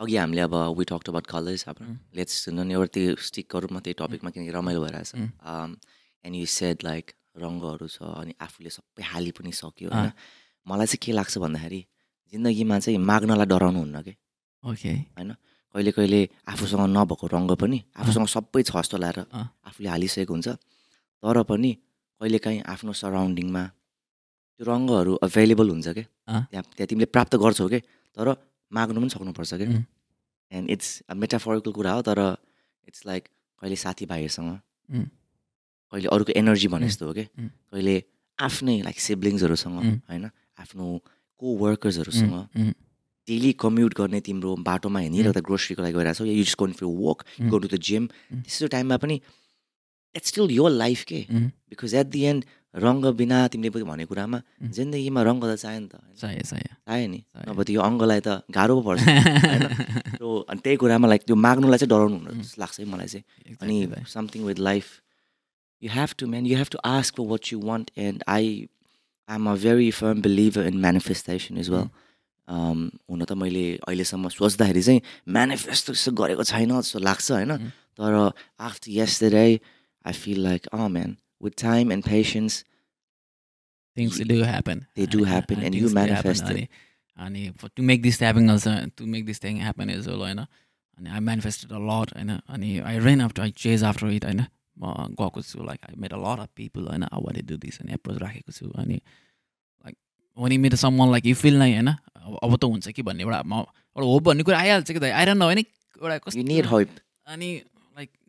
अघि हामीले अब वी टक अबाउट कलर्स अब Mm. लेट्स हुन नि एउटा त्यो स्टिकहरूमा त्यही टपिकमा किनकि रमाइलो भइरहेछ Mm. And you said like रङ्गहरू छ अनि आफूले सबै हालि पनि सक्यो अँ। होइन मलाई चाहिँ के लाग्छ भन्दाखेरि जिन्दगीमा चाहिँ माग्नलाई डराउनु हुन्न कि ओके कहिले कहिले आफूसँग नभएको रङ्ग पनि आफूसँग सबै छ जस्तो लागेर अँ। आफूले हालिसकेको हुन्छ तर पनि कहिलेकाहीँ आफ्नो सराउन्डिङमा त्यो रङ्गहरू अभाइलेबल हुन्छ क्या। त्यहाँ त्यहाँ तिमीले प्राप्त गर्छौ कि तर माग्नु पनि सक्नुपर्छ कि उम्. एन्ड इट्स मेटाफोरिकल कुरा हो तर इट्स लाइक कहिले साथीभाइहरूसँग. कहिले अरूको एनर्जी भने. जस्तो हो कि. कहिले आफ्नै लाइक सिब्लिङ्सहरूसँग. होइन आफ्नो को वर्कर्सहरूसँग डेली कम्युट गर्ने तिम्रो बाटोमा हिँडिरहेको त ग्रोसरीको लागि गइरहेको छौ you just gone for walk Mm. Go to the gym. त्यस्तो टाइममा पनि इट्स स्टिल यो लाइफ के. बिकज एट दि एन्ड रङ्ग बिना तिमीले पनि भनेको कुरामा. जिन्दगीमा रङ्ग त चाहियो नि त? चाहियो चाहियो चाहियो नि चाहियो। नभए त यो अङ्गलाई त गाह्रो पो पर्छ होइन So, अनि त्यही कुरामा लाइक त्यो माग्नुलाई चाहिँ डराउनु हुनु Mm. जस्तो लाग्छ है मलाई चाहिँ अनि. Something with life you have to man you have to ask for what you want and I I am a very firm believer in manifestation is well हुन त मैले अहिलेसम्म सोच्दाखेरि चाहिँ म्यानिफेस्ट त्यस्तो गरेको छैन जस्तो लाग्छ होइन. तर after yesterday I feel like a man with time and patience things do happen. They do And- happen and you things do happen. manifest it. अनि अनि for- to make this happen also to make this thing happen as well होइन अनि I manifested a lot होइन अनि I ran after I chase after it होइन म गएको छु like I made a lot of people होइन I want do this अनि एप्रोच राखेको छु अनि लाइक भने मेरो सम्म लाइक यु फिल नै होइन अब त हुन्छ कि भन्ने एउटा म एउटा होप भन्ने कुरा आइहाल्छ कि त आइरहन्न होइन एउटा कस्तो अनि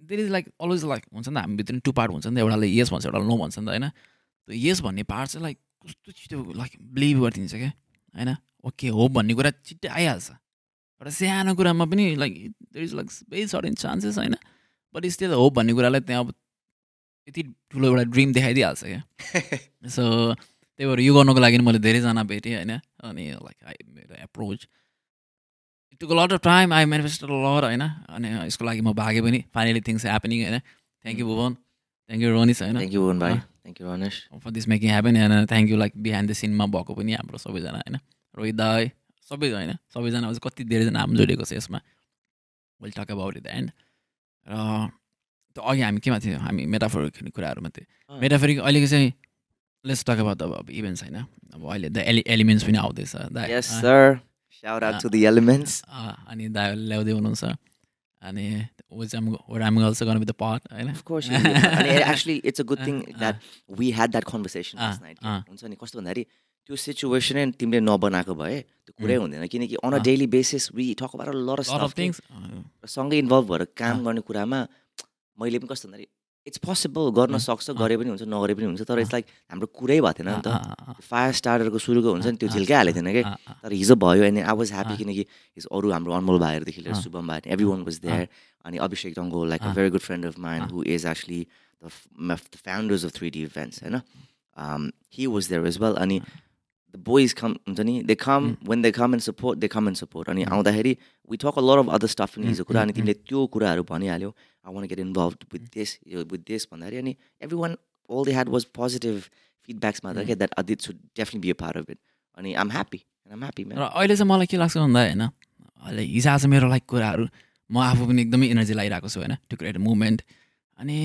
there is like always like हुन्छ नि त हामी भित्र टु पार्ट हुन्छ नि त एउटाले यस भन्छ एउटा नो भन्छ नि त होइन? त्यो यस भन्ने पार्ट चाहिँ लाइक कस्तो छिटो लाइक बिलिभ गरिदिन्छ क्या होइन? ओके हो भन्ने कुरा छिट्टै आइहाल्छ। एउटा सानो कुरामा पनि like there is like very certain chances होइन? बट स्टिल होप भन्ने कुरालाई त्यहाँ अब यति ठुलो एउटा ड्रिम देखाइदिइहाल्छ क्या। सो त्यही भएर यो गर्नुको लागि मैले धेरैजना भेटेँ होइन? अनि लाइक आई मेरो approach took lot of time I manifested lot होइन? अनि यसको लागि म भागेँ पनि। फाइनली थिङ्स ह्यापनिङ होइन? Thank you Bhuvan thank you Ronish होइन? थ्याङ्क यू भुवन भाइ। Thank you Ranesh for this making happen होइन? Thank you like behind the cinema भएको पनि हाम्रो सबैजना होइन? रोहित दाई सबै होइन? सबैजना अझ कति धेरैजना नाम जोडिएको छ यसमा। Will talk about it and र त्यो अघि हामी केमा थियो? हामी मेटाफोरिक खेल्ने कुराहरूमा थियो। अँ। मेटाफोरिक अहिलेको चाहिँ लेट्स टक अबाउट अब इभेन्ट्स होइन? अब अहिले द एलि एलिमेन्ट्स पनि आउँदैछ दा- Shout out to the elements. अँ, अनि दा ल्याउँदै हुनुहुन्छ अनि which I'm, where I'm also going to be the part होइन Of course, and it- actually, it's a good thing Uh, that we had that conversation last uh, night. uh. हुन्छ नि कस्तो भन्दाखेरि त्यो सिचुएसनै तिमीले नबनाएको भए त्यो कुरै हुँदैन किनकि on a daily basis we talk about lot lot of things सँगै इन्भल्भ भएर काम गर्ने कुरामा मैले पनि कस्तो भन्दाखेरि इट्स पोसिबल गर्न सक्छ गरे पनि हुन्छ नगरे पनि हुन्छ तर इट्स लाइक हाम्रो कुरै भएको थिएन नि त। फायर स्टार्टरको सुरुको हुन्छ नि त्यो झिल्कै हालेको थिएन कि? तर हिजो भयो अनि आई वाज ह्याप्पी किनकि हिजो अरू हाम्रो अनमोल भाइहरूदेखि लिएर शुभम भाइ एभ्री वान वाज देयर अनि Abhishek Dango like uh. Very good friend of mind who is actually the founders of three D events होइन? He was there as well अनि द बोइज कम हुन्छ नि they come when they come and support they come and support अनि आउँदाखेरि we talk a lot of other stuff पनि हिजो कुरा अनि तिमीले त्यो कुराहरू भनिहाल्यो I want get involve with this with this भन्दाखेरि अनि everyone all they had was positive feedbacks मा क्या that Adit should definitely be a part of it अनि आम ह्याप्पी आम ह्याप्पी र अहिले चाहिँ मलाई के लाग्छ भन्दा होइन अहिले हिजो आज मेरो लाइक कुराहरू म आफू पनि एकदमै इनर्जी लगाइरहेको छु होइन टु क्रिएट मुभमेन्ट अनि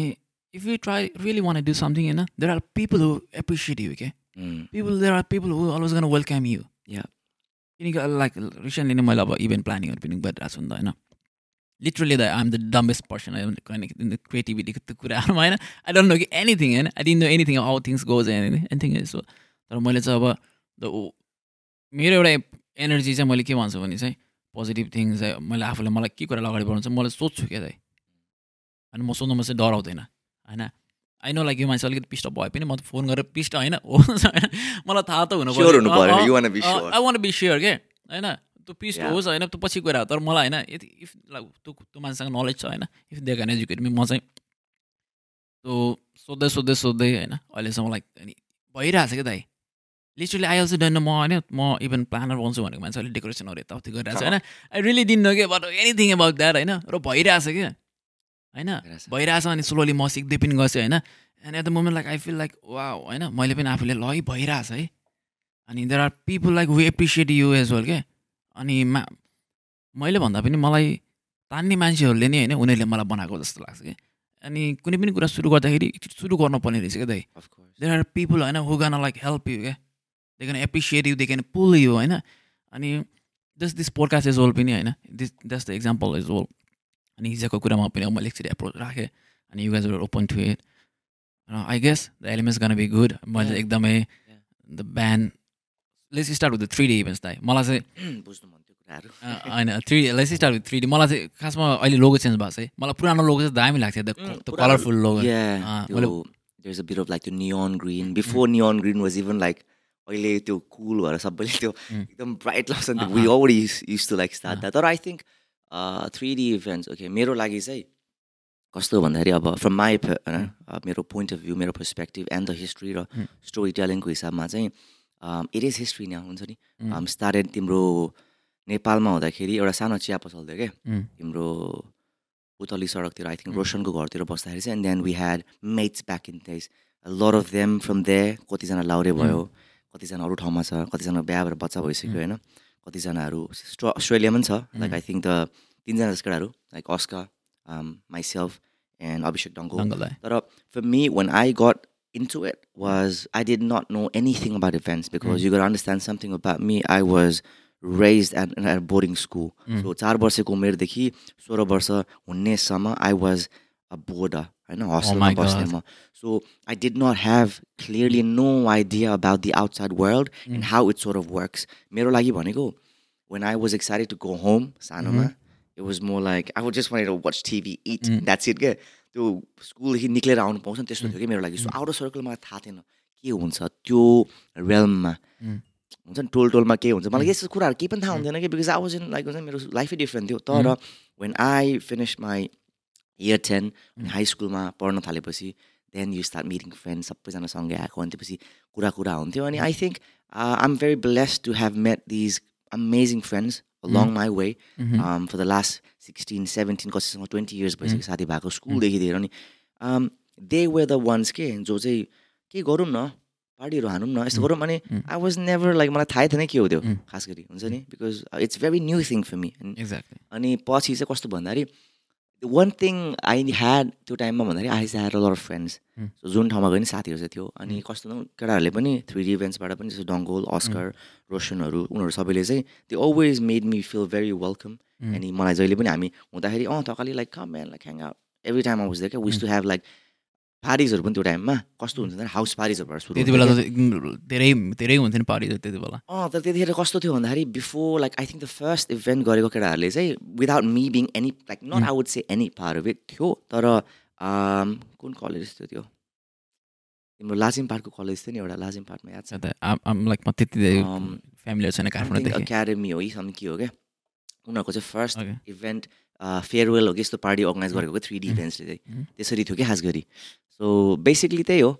if you try really want do something होइन there are people who appreciate you के people there are people who always gonna welcome you Yeah. किनकि लाइक रिसेन्टली नै मैले अब इभेन्ट प्लानिङहरू पनि गरिरहेको छु नि त होइन literally the I'm the dumbest person क्रिएटिभिटीको त्यो कुराहरूमा होइन आई डोन्ट नो कि एनिथिङ होइन I didn't know anything how things goes anything so तर मैले चाहिँ अब द मेरो एउटा एनर्जी चाहिँ मैले के भन्छु भने चाहिँ पोजिटिभ थिङ्स चाहिँ मैले आफूले मलाई के कुरा अगाडि बढाउँछ मलाई सोध्छु क्या दाइ अनि म सोध्नुमा चाहिँ डराउँदैन होइन आई नो लाइक यो मान्छे अलिकति पिस्ट भयो पनि म त फोन गरेर पिस्ट होइन होस् होइन मलाई थाहा त हुनु. आई वान बी स्योर के? होइन? त्यो पिस्ट. होस् होइन? त्यो पछि कुरा हो तर मलाई होइन यदि इफ लाइक त्यो त्यो मान्छेसँग नलेज छ होइन? If they can educate me म चाहिँ त्यो सोध्दै सोध्दै सोध्दै होइन? अहिलेसम्म लाइक अनि भइरहेको छ क्या दाइ लिटरली आई अल्सो डन म होइन म इभन प्लानर बनाउँछु भनेको मान्छे अलिक डेकोरेसनहरू यताउति गरिरहेको छ होइन? आई रियली दिन के अबाउट एनिथिङ अबाउट द्याट होइन? र भइरहेछ क्या होइन? भइरहेछ। अनि स्लोली म सिक्दै पनि गएछु होइन? And at the moment like I feel like वा होइन? मैले पनि आफूले ल भइरहेछ है। अनि there are people like we appreciate you as well के? अनि मा मैले भन्दा पनि मलाई तान्ने मान्छेहरूले नै होइन उनीहरूले मलाई बनाएको जस्तो लाग्छ कि? अनि कुनै पनि कुरा सुरु गर्दाखेरि सुरु गर्नुपर्ने रहेछ क्या दाइ. देयर आर पिपल होइन who gonna like help you क्या they can appreciate you they can pull you होइन? अनि just this podcast is all पनि होइन? This just the example is all अनि हिजोको कुरामा पनि मैले एकचोटि एप्रोच राखेँ अनि you guys open to it र I guess the elements gonna be good मैले. एकदमै the band let's start with the three D events दाइ मलाई चाहिँ बुझ्नु मन त्यो कुराहरू अँ, होइन three let's start with three D मलाई चाहिँ खासमा अहिले लोगो चेन्ज भएको छ है मलाई पुरानो लोगो चाहिँ दामी लाग्थ्यो पुरानो- कलरफुल लोगो अँ, त्यो मैले- there's a bit of like the neon green. Before neon green was even like अहिले त्यो कुल भएर सबैले त्यो. एकदम ब्राइट लाग्छ नि अँ, वी अँ. Already use to like start अँ. द्याट तर I think three D events okay मेरो लागि चाहिँ कस्तो भन्दाखेरि अब फ्रम माई मेरो पोइन्ट अफ भ्यू मेरो पर्सपेक्टिभ एन्ड द हिस्ट्री र. स्टोरी टेलिङको हिसाबमा चाहिँ इट इज हिस्ट्री नै हुन्छ नि. स्टार्टेड तिम्रो नेपालमा हुँदाखेरि एउटा सानो चिया पसल्थ्यो क्या Mm. तिम्रो उत्तली सडकतिर आई थिङ्क. रोशनको घरतिर बस्दाखेरि चाहिँ and then we had mates back in days lot of them from they कतिजना लाउरे भयो कतिजना अरू ठाउँमा छ कतिजना बिहा भएर बच्चा भइसक्यो होइन कतिजनाहरू स्ट्र अस्ट्रेलियामा पनि छ लाइक आई थिङ्क द तिनजना केटाहरू like Aska myself and Abhishek Dango uh, for me, when I got into it, was I did not know anything about events because you got to understand something about me. I was raised at, at a boarding school. So चार वर्षको उमेरदेखि सोह्र वर्ष हुनेसम्म I was a boarder. होइन हस्टेलमा बस्ने God. म so I did not have clearly no idea about the outside world and how it sort of works मेरो लागि भनेको when I was excited to go home, सानोमा it was more like I would just wanted to watch TV, eat, that's it क्या त्यो स्कुलदेखि निक्लेर आउनु पाउँछ त्यस्तो थियो कि मेरो लागि? सो आउटर सर्कल मलाई थाहा थिएन के हुन्छ त्यो रेलममा हुन्छ नि टोल टोलमा के हुन्छ? मलाई यस्तो कुराहरू केही पनि थाहा हुन्थेन कि because I was in like हुन्छ मेरो लाइफै डिफ्रेन्ट थियो। तर when I finish my year ten high स्कुलमा पढ्न थालेपछि then you start meeting friend सबैजना सँगै आएको अनि त्यसपछि कुरा कुरा हुन्थ्यो अनि I think I am very bless to have met these amazing friends along my way um, for the last 16, 17, कसैसँग ट्वेन्टी इयर्स भइसक्यो साथी भएको स्कुलदेखि लिएर अनि दे वे द वान्स के जो चाहिँ के गरौँ न? पार्टीहरू हानौँ न? यस्तो गरौँ? अनि आई वाज नेभर लाइक मलाई थाहै थिएन के हो त्यो खास गरी हुन्छ नि? Because it's very new thing for me अनि पछि चाहिँ कस्तो भन्दाखेरि वान थिङ आई ह्याड त्यो टाइममा भन्दाखेरि I had a lot of friends जुन ठाउँमा गयो नि साथीहरू चाहिँ थियो। अनि कस्तो न केटाहरूले पनि थ्री डी इभेन्ट्सबाट पनि जस्तो डङ्गोल अस्कर रोशनहरू उनीहरू सबैले चाहिँ they always made me feel very welcome अनि मलाई जहिले पनि हामी हुँदाखेरि अँ Thakali like come man like hang every time आउँछ क्या विस टु हेभ लाइक पार्टिजहरू पनि त्यो टाइममा कस्तो हुन्छ हाउस पार्टिजहरूबाट सुरु त्यति बेला धेरै धेरै हुन्थ्यो नि पार्टी त्यति बेला। अँ तर त्यतिखेर कस्तो थियो भन्दाखेरि before like I think the first event गरेको केटाहरूले चाहिँ without me being any like not I would say any it थियो तर um, कुन कलेज थियो त्यो? तिम्रो लाजिम पार्टको कलेज थियो नि एउटा लाजिम पार्टमा याद छ? लाइक म त्यति Um, फ्यामिली छैन काठमाडौँदेखि। एकाडेमी हो कि के हो क्या? उनीहरूको चाहिँ फर्स्ट. इभेन्ट फेयरवेल हो कि यस्तो पार्टी अर्गनाइज गरेको थ्री डी Mm. इभेन्ट्सले चाहिँ Mm. त्यसरी थियो कि खास गरी सो बेसिकली त्यही हो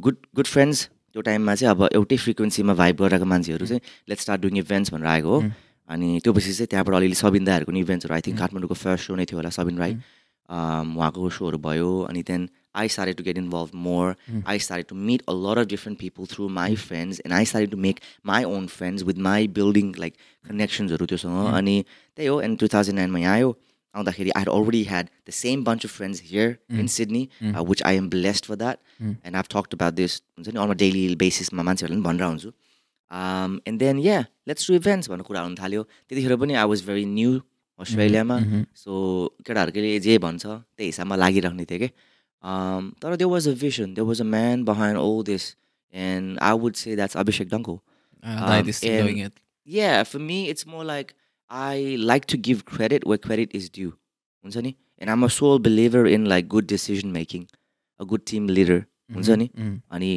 गुड गुड फ्रेन्ड्स त्यो टाइममा चाहिँ अब एउटै फ्रिक्वेन्सीमा भाइब गरिरहेको मान्छेहरू चाहिँ लेट स्टार्ट डुइङ इभेन्ट्स भनेर आएको हो Mm. अनि त्यो पछि चाहिँ त्यहाँबाट अलिअलि सबिन दाहरूको नि इभेन्ट्सहरू आई थिङ्क Mm. काठमाडौँको फर्स्ट सो नै थियो होला सबिन राई Mm. उहाँको सोहरू भयो अनि then I started to get involve more Mm. I started to meet a lot of different people through my friends and I started to make my own friends with my building like कनेक्सन्सहरू त्योसँग Mm. अनि त्यही हो and two thousand नाइनमा यहाँ आयो आउँदाखेरि I already had the same bunch of friends here in. Sydney. Which I am blessed for that. And I've talked about this हुन्छ नि अन डेली बेसिसमा मान्छेहरूलाई पनि भनिरहेको हुन्छु and then yeah let's do events भन्ने कुरा हुन थाल्यो त्यतिखेर पनि आई वाज भेरी न्यू अस्ट्रेलियामा. सो केटाहरूले जे भन्छ त्यही हिसाबमा लागिराख्ने थियो कि um, तर there was a vision there was a man behind all this and I would say that's Abhishek Dangko Uh, that Um, is still and- doing it. Yeah, for me, it's more like I like to give credit where credit is due. हुन्छ नि? And I'm a sole believer in like good decision making, a good team leader. हुन्छ नि? Mhm. अनि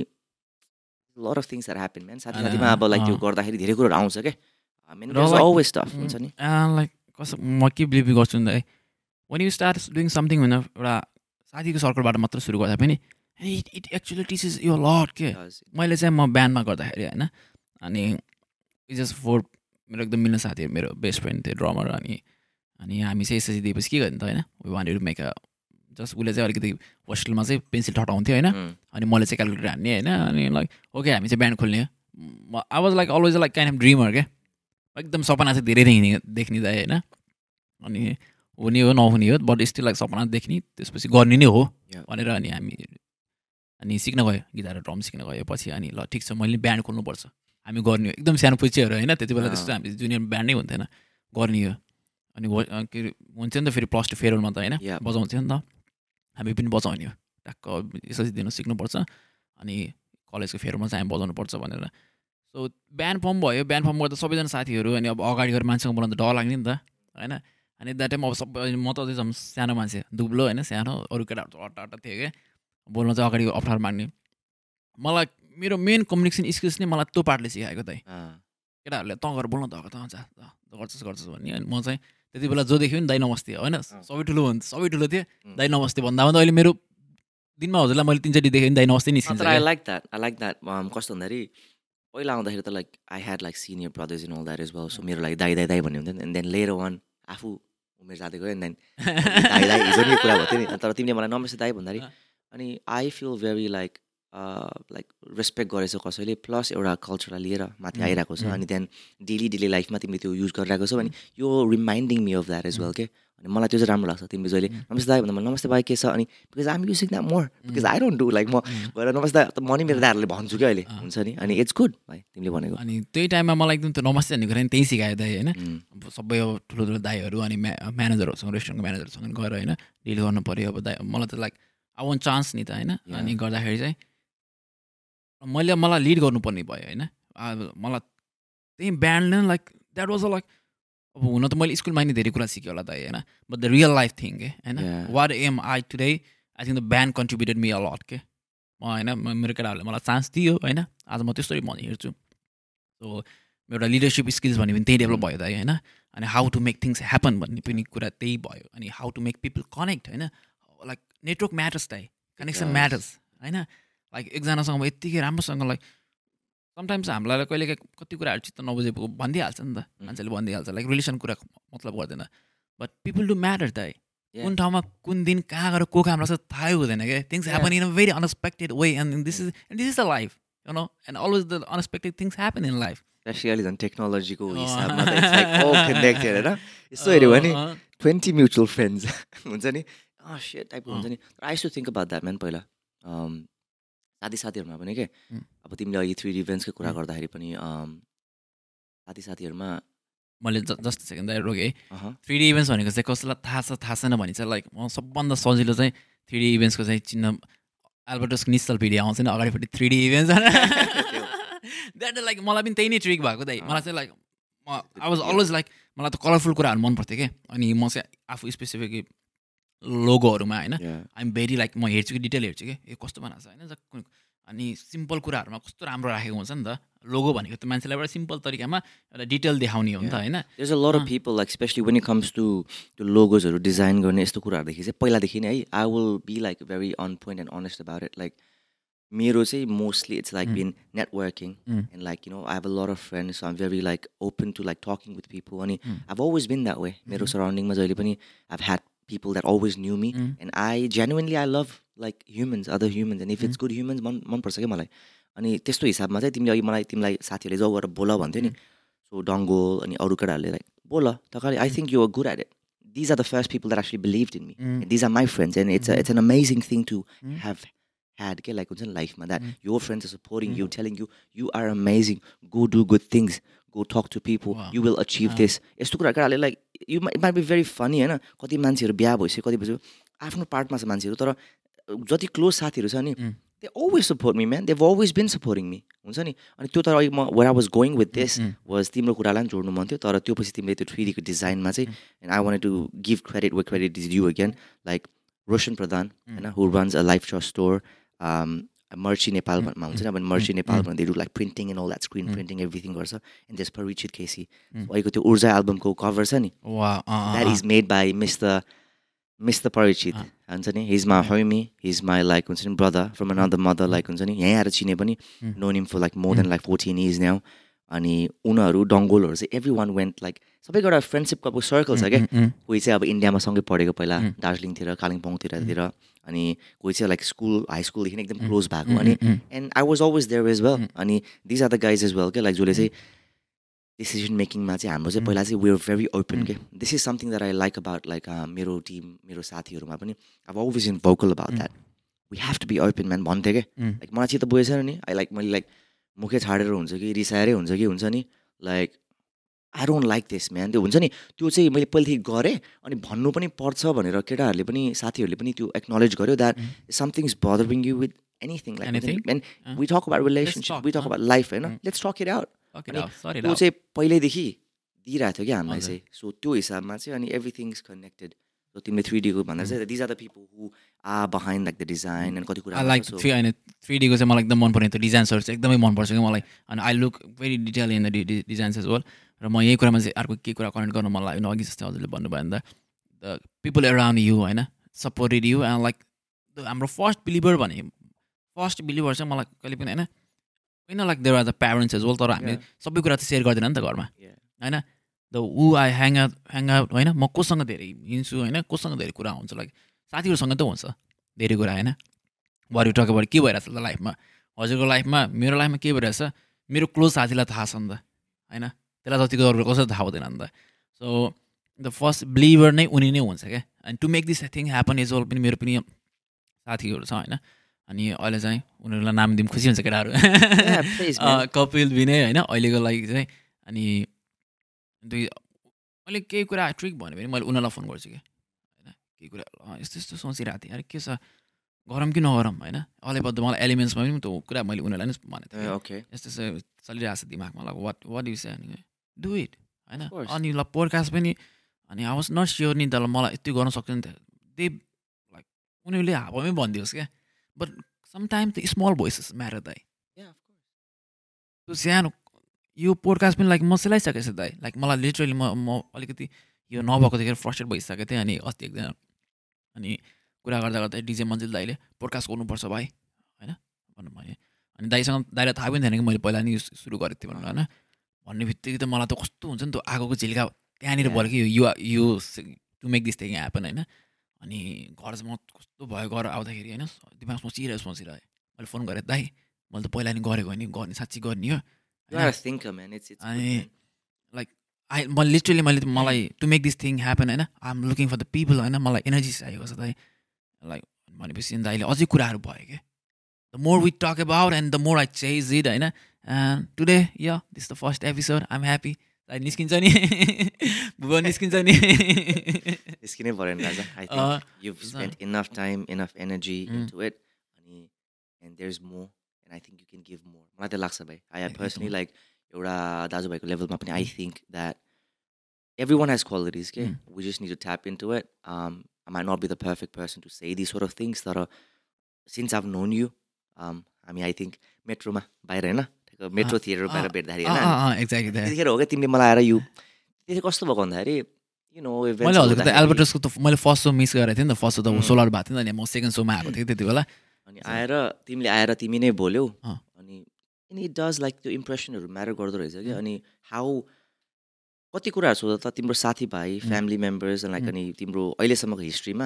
a lot of things that happen, man. साथी अँ, साथीमा अब like त्यो अँ। गर्दाखेरि धेरै कुरोहरू आउँछ क्या I mean, र there's like- always stuff. हुन्छ नि? लाइक कस्तो म के बिलिभ गर्छु भन्दा when you start doing something होइन एउटा साथीको सर्कलबाट मात्र सुरु गर्दा पनि इट इट एक्चुली टिचेस यो लट के. मैले चाहिँ म ब्यान्डमा गर्दाखेरि होइन अनि जस्ट फोर मेरो एकदम मिल्ने साथीहरू मेरो बेस्ट फ्रेन्ड थियो ड्रमर अनि अनि हामी चाहिँ एसएससी दिएपछि के गर्ने त होइन we wanted to make a just उसले चाहिँ अलिकति होस्टेलमा चाहिँ पेन्सिल ठटाउँथ्यो होइन. अनि मैले चाहिँ क्यालकुलेटर हान्ने होइन अनि लाइक ओके हामी चाहिँ ब्यान्ड खोल्ने म I was like always like kind of dreamer क्या एकदम सपना चाहिँ धेरै देख्ने देख्ने दाइ होइन अनि हुने हो नहुने हो बट स्टिल लाइक सपना देख्ने त्यसपछि गर्ने नै हो. भनेर अनि हामी अनि सिक्न गयो गिटार ड्रम सिक्न गयो। पछि अनि ल ठिक छ मैले ब्यान्ड खोल्नुपर्छ। हामी गर्ने हो। एकदम सानो पुच्चेहरू होइन त्यति बेला। त्यस्तो हामी जुनियर ब्यान्ड नै हुन्थेन। गर्ने हो। अनि के अरे हुन्छ नि त फेरि प्लस टू फेयरवेलमा त होइन. बजाउँथ्यो नि त। हामी पनि बजाउने हो। टक्क यसरी दिन सिक्नुपर्छ। अनि कलेजको फेयरवेलमा चाहिँ हामी बजाउनुपर्छ भनेर। सो ब्यान्ड फर्म भयो। ब्यान्ड फर्म गर्दा सबैजना साथीहरू अनि अब अगाडि गएर मान्छेको बोलाउँदा डर लाग्ने नि त होइन? अनि द्याट टाइम अब सबै म त अझै सानो मान्छे दुब्लो होइन सानो अरू केटाहरू त अट्टा अट्टा थियो क्या बोल्न चाहिँ अगाडि अप्ठ्यारो माग्ने मलाई मेरो मेन कम्युनिकेसन स्किल्स नै मलाई त्यो पार्टले सिकाएको त. केटाहरूले त गएर बोल्न त त हुन्छ गर्छस् गर्छस् भन्ने अनि म चाहिँ त्यति बेला जो देख्यो नि दाइ नमस्ते होइन सबै ठुलो भन्छ सबै ठुलो थियो. दाइ नमस्ते भन्दा भन्दा अहिले मेरो दिनमा हजुरलाई मैले तिनचोटि देखेँ नि दाइ नमस्ते निस्किन्छ I. Like that I like that कस्तो भन्दाखेरि पहिला आउँदाखेरि त like I had like senior brothers in all that as well so मेरो लागि दाई दाई दाई भन्ने हुन्थ्यो एन्ड देन लेयर वान आफू उमेर जाँदै गयो दाई दाई हिजो नि कुरा भएको थियो नि तर तिमीले मलाई नमस्ते दाई भन्दाखेरि अनि I feel very like like respect गरेछ कसैले प्लस एउटा कल्चरलाई लिएर माथि Mm, आइरहेको छ mm. अनि त्यहाँदेखि डेली डेली लाइफमा तिमीले त्यो युज गरिरहेको छौ अनि यो reminding me of that as well के अनि मलाई त्यो चाहिँ राम्रो लाग्छ तिमीले जहिले Mm. नमस्ते दाई भन्दा नमस्ते भाइ के छ अनि because I'm using that more because Mm. I don't do like म Mm. गएर नमस्ते त म नि मेरो दाइहरूले भन्छु क्या अहिले। हुन्छ नि अनि इट्स गुड भाइ तिमीले भनेको अनि त्यही टाइममा मलाई एकदम त्यो नमस्ते भन्ने कुरा नि त्यही सिकायो दाइ होइन अब सबै अब ठुलो ठुलो दाईहरू अनि म्या म्यानेजरहरूसँग रेस्टुरेन्टको म्यानेजरसँग गएर होइन डिल गर्नु पऱ्यो अब दाइ मलाई त लाइक आई वान चान्स नि त होइन. अनि गर्दाखेरि चाहिँ मैले मलाई लिड गर्नुपर्ने भयो होइन? मलाई त्यही ब्यान्डले like that was a like अब हुन त मैले स्कुलमा नि धेरै कुरा सिकेँ होला दाइ होइन? But the real life thing के होइन. What am I today I think the band contributed me a lot के म होइन म- मेरो केटाहरूले मलाई चान्स दियो होइन? आज म त्यस्तै म हेर्छु। सो एउटा लिडरसिप स्किल्स भन्ने पनि त्यही डेभलप भयो दाइ होइन? अनि how to make things happen भन्ने पनि कुरा त्यही भयो। अनि how to make people connect होइन? लाइक नेटवर्क म्याटर्स दाइ कनेक्सन. म्याटर्स होइन? लाइक एकजनासँग अब यत्तिकै राम्रोसँग लाइक समटाइम्स हामीलाई कहिले कति कुराहरू चित्त नबुझेको भनिदिइहाल्छ नि त मान्छेले भनिदिइहाल्छ। लाइक रिलेसन कुरा मतलब गर्दैन। बट पिपल डु म्याटर दाइ. कुन ठाउँमा कुन दिन कहाँ गएर को काम लाग्छ थाहै हुँदैन क्या things happen in a very unexpected way and this is and this is the life you know and always the unexpected things happen in life specially अहिले झन् टेक्नोलोजीको। हिसाबमा त it's like all connected होइन? यसो हेऱ्यो भने ट्वेन्टी म्युचुअल फ्रेन्ड्स हुन्छ नि? सेट टाइपको हुन्छ नि। I to think about that man पहिला। Um, साथी साथीहरूमा पनि के. अब तिमीले अघि थ्री इभेन्ट्सको कुरा. गर्दाखेरि पनि साथी साथीहरूमा मैले जस्ट सेकेन्ड रोकेँ अह, थ्री डी इभेन्ट्स भनेको चाहिँ कसैलाई थाहा छ थाहा छैन भने चाहिँ लाइक म सबभन्दा सजिलो चाहिँ थ्री डी इभेन्ट्सको चाहिँ चिन्ह एल्बर्टसको निश्चल भिडियो आउँछ नि अगाडिपट्टि three D event that like मलाई पनि त्यही नै ट्रिक भएको दाइ। मलाई चाहिँ लाइक म आई वाज अलवेज लाइक मलाई त कलरफुल कुराहरू मन पर्थ्यो क्या अनि म चाहिँ आफू स्पेसिफिक लोगोहरूमा होइन? आइएम भेरी लाइक म हेर्छु कि डिटेल हेर्छु कि? यो कस्तो बनाएको छ होइन? अनि सिम्पल कुराहरूमा कस्तो राम्रो राखेको हुन्छ नि त? लोगो भनेको त मान्छेलाई एउटा सिम्पल तरिकामा एउटा डिटेल देखाउने हो नि त होइन? Lot of people like specially it comes to त्यो लोगोजहरू डिजाइन गर्ने यस्तो कुराहरूदेखि चाहिँ पहिलादेखि नै है I will be like very on point and honest about it like मेरो चाहिँ mostly it's like been networking and like you know I well lot of friends I am very like open to like talking with people अनि अब always been द्या way मेरो mm-hmm. सराउन्डिङमा जहिले पनि अब ह्याट people that always knew me. And I genuinely I love like humans, other humans. And if it's good humans मन मनपर्छ क्या मलाई? अनि त्यस्तो हिसाबमा चाहिँ तिमीले अघि मलाई तिमीलाई साथीहरूले जाउ गरेर बोल भन्थ्यो नि। सो डङ्गोल अनि अरू केटाहरूले लाइक बोल तकाले I think you are good at it these are the first people that actually believe in me these are my friends and it's it's an amazing thing to have had के like हुन्छ नि लाइफमा that your friends are supporting you telling you you are amazing go do good things go talk to people you will achieve this यस्तो कुरा केटाहरूले like you it might be very funny होइन? कति मान्छेहरू बिहा भइसक्यो कति भइसक्यो। आफ्नो पार्टमा छ मान्छेहरू तर जति क्लोज साथीहरू छ नि they always support me man they've always been supporting me हुन्छ नि? अनि त्यो तर अघि म वर I was going with this was तिम्रो कुरालाई पनि जोड्नु मन थियो तर त्यो पछि तिमीले त्यो थ्री डिजाइनमा चाहिँ and I want to give credit way credit is you again like Roshan Pradhan होइन who runs a life store Merchi Nepal भनमा हुन्छ नि अब मर्ची नेपाल भन्दा do like printing and all that screen printing everything गर्छ. And त्यस परिचित केसी अहिलेको त्यो ऊर्जा एल्बमको कभर छ नि. वा that is made by Mr. Mr. Parichit हुन्छ नि? He's my homie he's my like हुन्छ नि brother from another mother like हुन्छ नि? यहीँ आएर चिने पनि known him for like more than like fourteen years now अनि उनीहरू डङ्गोलहरू चाहिँ एभ्री वान वेन्ट लाइक सबैको एउटा फ्रेन्डसिपको अब सर्कल छ क्या। कोही चाहिँ अब इन्डियामा सँगै पढेको पहिला दार्जिलिङतिर कालिम्पोङतिरतिर अनि कोही चाहिँ लाइक स्कुल हाई स्कुलदेखि एकदम क्लोज भएको अनि and I was always there as well अनि these are the guys as well क्या लाइक जसले चाहिँ डिसिजन मेकिङमा चाहिँ हाम्रो चाहिँ पहिला चाहिँ वी आर भेरी ओपन के this is something that I like about like मेरो टिम मेरो साथीहरूमा पनि अब always in vocal about that we have to be open man भन्थेँ क्या। लाइक मलाई चाहिँ त बुझेछ नि। आई लाइक मैले लाइक मुखे छाडेर हुन्छ कि रिसाएरै हुन्छ कि हुन्छ नि? Like I don't like this man त्यो हुन्छ नि? त्यो चाहिँ मैले पहिलेदेखि गरेँ अनि भन्नु पनि पर्छ भनेर केटाहरूले पनि साथीहरूले पनि त्यो एक्नोलेज गर्यो that something is bothering you with anything like Anything? And we talk about relationship talk, we talk huh? About life होइन? लेट्स टक इट आउट त्यो. चाहिँ पहिल्यैदेखि दिइरहेको थियो क्या हामीलाई। चाहिँ। सो त्यो हिसाबमा चाहिँ अनि एभ्रिथिङ इज कनेक्टेड सो तिमीले थ्री डीको भन्दा चाहिँ these are the people who are behind like the design and कति कुरा लाइक थ्री होइन थ्री डीको चाहिँ मलाई एकदम मन पर्ने त्यो डिजाइन्सहरू चाहिँ एकदमै मनपर्छ कि मलाई। अनि I look very detail in the designs as well र म यही कुरामा चाहिँ अर्को के कुरा कनेक्ट गर्नु मन लाग्यो अघि जस्तै हजुरले भन्नुभयो भने त द पिपल एराउन्ड यु होइन सपोर्टेड यु एन्ड लाइक हाम्रो फर्स्ट बिलिभर भने फर्स्ट बिलिभर चाहिँ मलाई कहिले पनि होइन होइन like there are the parents as well तर हामीले सबै कुरा त सेयर गर्दैन नि त घरमा. होइन द ऊ I hang out hang out होइन? म कोसँग धेरै हिँड्छु होइन? कोसँग धेरै कुरा हुन्छ? लाइक साथीहरूसँग त हुन्छ। धेरै कुरा होइन? वार यु टक अबाउट के भइरहेछ त लाइफमा हजुरको लाइफमा मेरो लाइफमा के भइरहेछ? मेरो क्लोज साथीलाई थाहा छ नि त होइन? त्यसलाई जतिको अरू कसैलाई थाहा हुँदैन नि त। सो द फर्स्ट बिलिभर नै उनी नै हुन्छ क्या? And to make this thing happen as well पनि मेरो पनि साथीहरू छ होइन? अनि अहिले चाहिँ उनीहरूलाई नाम दिउँ खुसी हुन्छ केटाहरू। कपिल विनय होइन? अहिलेको लागि चाहिँ अनि दुई मैले केही कुरा ट्रिक भन्यो भने मैले उनीहरूलाई फोन गर्छु कि होइन? केही कुरा यस्तो यस्तो सोचिरहेको थिएँ। अरे के छ? गरम कि नगरम होइन? अहिले बद्ध मलाई एलिमेन्ट्समा पनि त्यो कुरा मैले उनीहरूलाई नै भनेको थिएँ। ओके। यस्तो यस्तो चलिरहेको छ दिमागमा। ल वाट वाट अनि डु इट होइन. अनि ल पोडकास्ट पनि अनि आई वाज नट स्योर नि त मलाई यति गर्न सक्छ नि त। दे लाइक उनीहरूले हावामै भनिदियोस् क्या। But sometime the small voices matter दाइ। त्यो सानो यो पोडकास्ट पनि लाइक म सेलाइसकेको छु दाइ लाइक मलाई लिटरली म म अलिकति यो नभएको देखेर फ्रस्ट्रेट भइसकेको थिएँ अनि अस्ति एकदिन अनि कुरा गर्दा गर्दा डिजे मन्जिल दाइले पोडकास्ट गर्नुपर्छ भाइ होइन? भन्नु भने अनि दाइसँग दाइलाई थाहा पनि थिएन कि मैले पहिला नि सुरु गरेको थिएँ भनेर होइन? भन्ने बित्तिकै त मलाई त कस्तो हुन्छ नि त्यो आगोको झिल्का त्यहाँनिर भयो कि यो यो to make this thing happen होइन? अनि घर चाहिँ म कस्तो भयो घर आउँदाखेरि होइन? दिमाग सोचिरहेको सोचिरहेँ मैले फोन गरेँ दाइ मैले त पहिला नि गरेको होइन गर्ने साँच्ची गर्ने हो। Man. लाइक आई म लिटरली मैले मलाई to make this thing happen होइन I am looking for the people होइन मलाई एनर्जी चाहिएको छ दाइ लाइक भनेपछि अनि दाइले अझै कुराहरू भयो क्या the more we talk about and the more I chase it होइन and today yeah this the first episode I am happy दाइ निस्किन्छ नि भुवन निस्किन्छ नि निस्किनै पऱ्यो नि राजा I think you've spent enough time, enough energy Mm. into it. अनि and there is more and I think you can give more मलाई त लाग्छ भाइ आई एकदम। पर्सनली लाइक एउटा दाजुभाइको लेभलमा पनि I think that everyone has qualities के Mm. We just need to tap into it I not be the perfect person to say this sort of things तर सिन्स आभ नोन यु हामी I think मेट्रोमा बाहिर होइन metro theatre बाहिर भेट्दाखेरि होइन. त्यतिखेर हो क्या तिमीले मलाई आएर यु त्यति कस्तो भएको भन्दाखेरि मैले हजुरको त एल्बर्टसको त मैले फर्स्ट सो मिस गरेको थिएँ नि त फर्स्ट सो त उम्. सोलर भएको थियो नि त अनि म सेकेन्ड सोमा आएको थिएँ त्यति बेला अनि आएर तिमीले आएर तिमी नै बोल्यौ। अनि अनि इट डज लाइक त्यो इम्प्रेसनहरू म्याटर गर्दो रहेछ कि. अनि हाउ कति कुराहरू सोध्दा त तिम्रो साथीभाइ. Family members like. अनि तिम्रो अहिलेसम्मको हिस्ट्रीमा.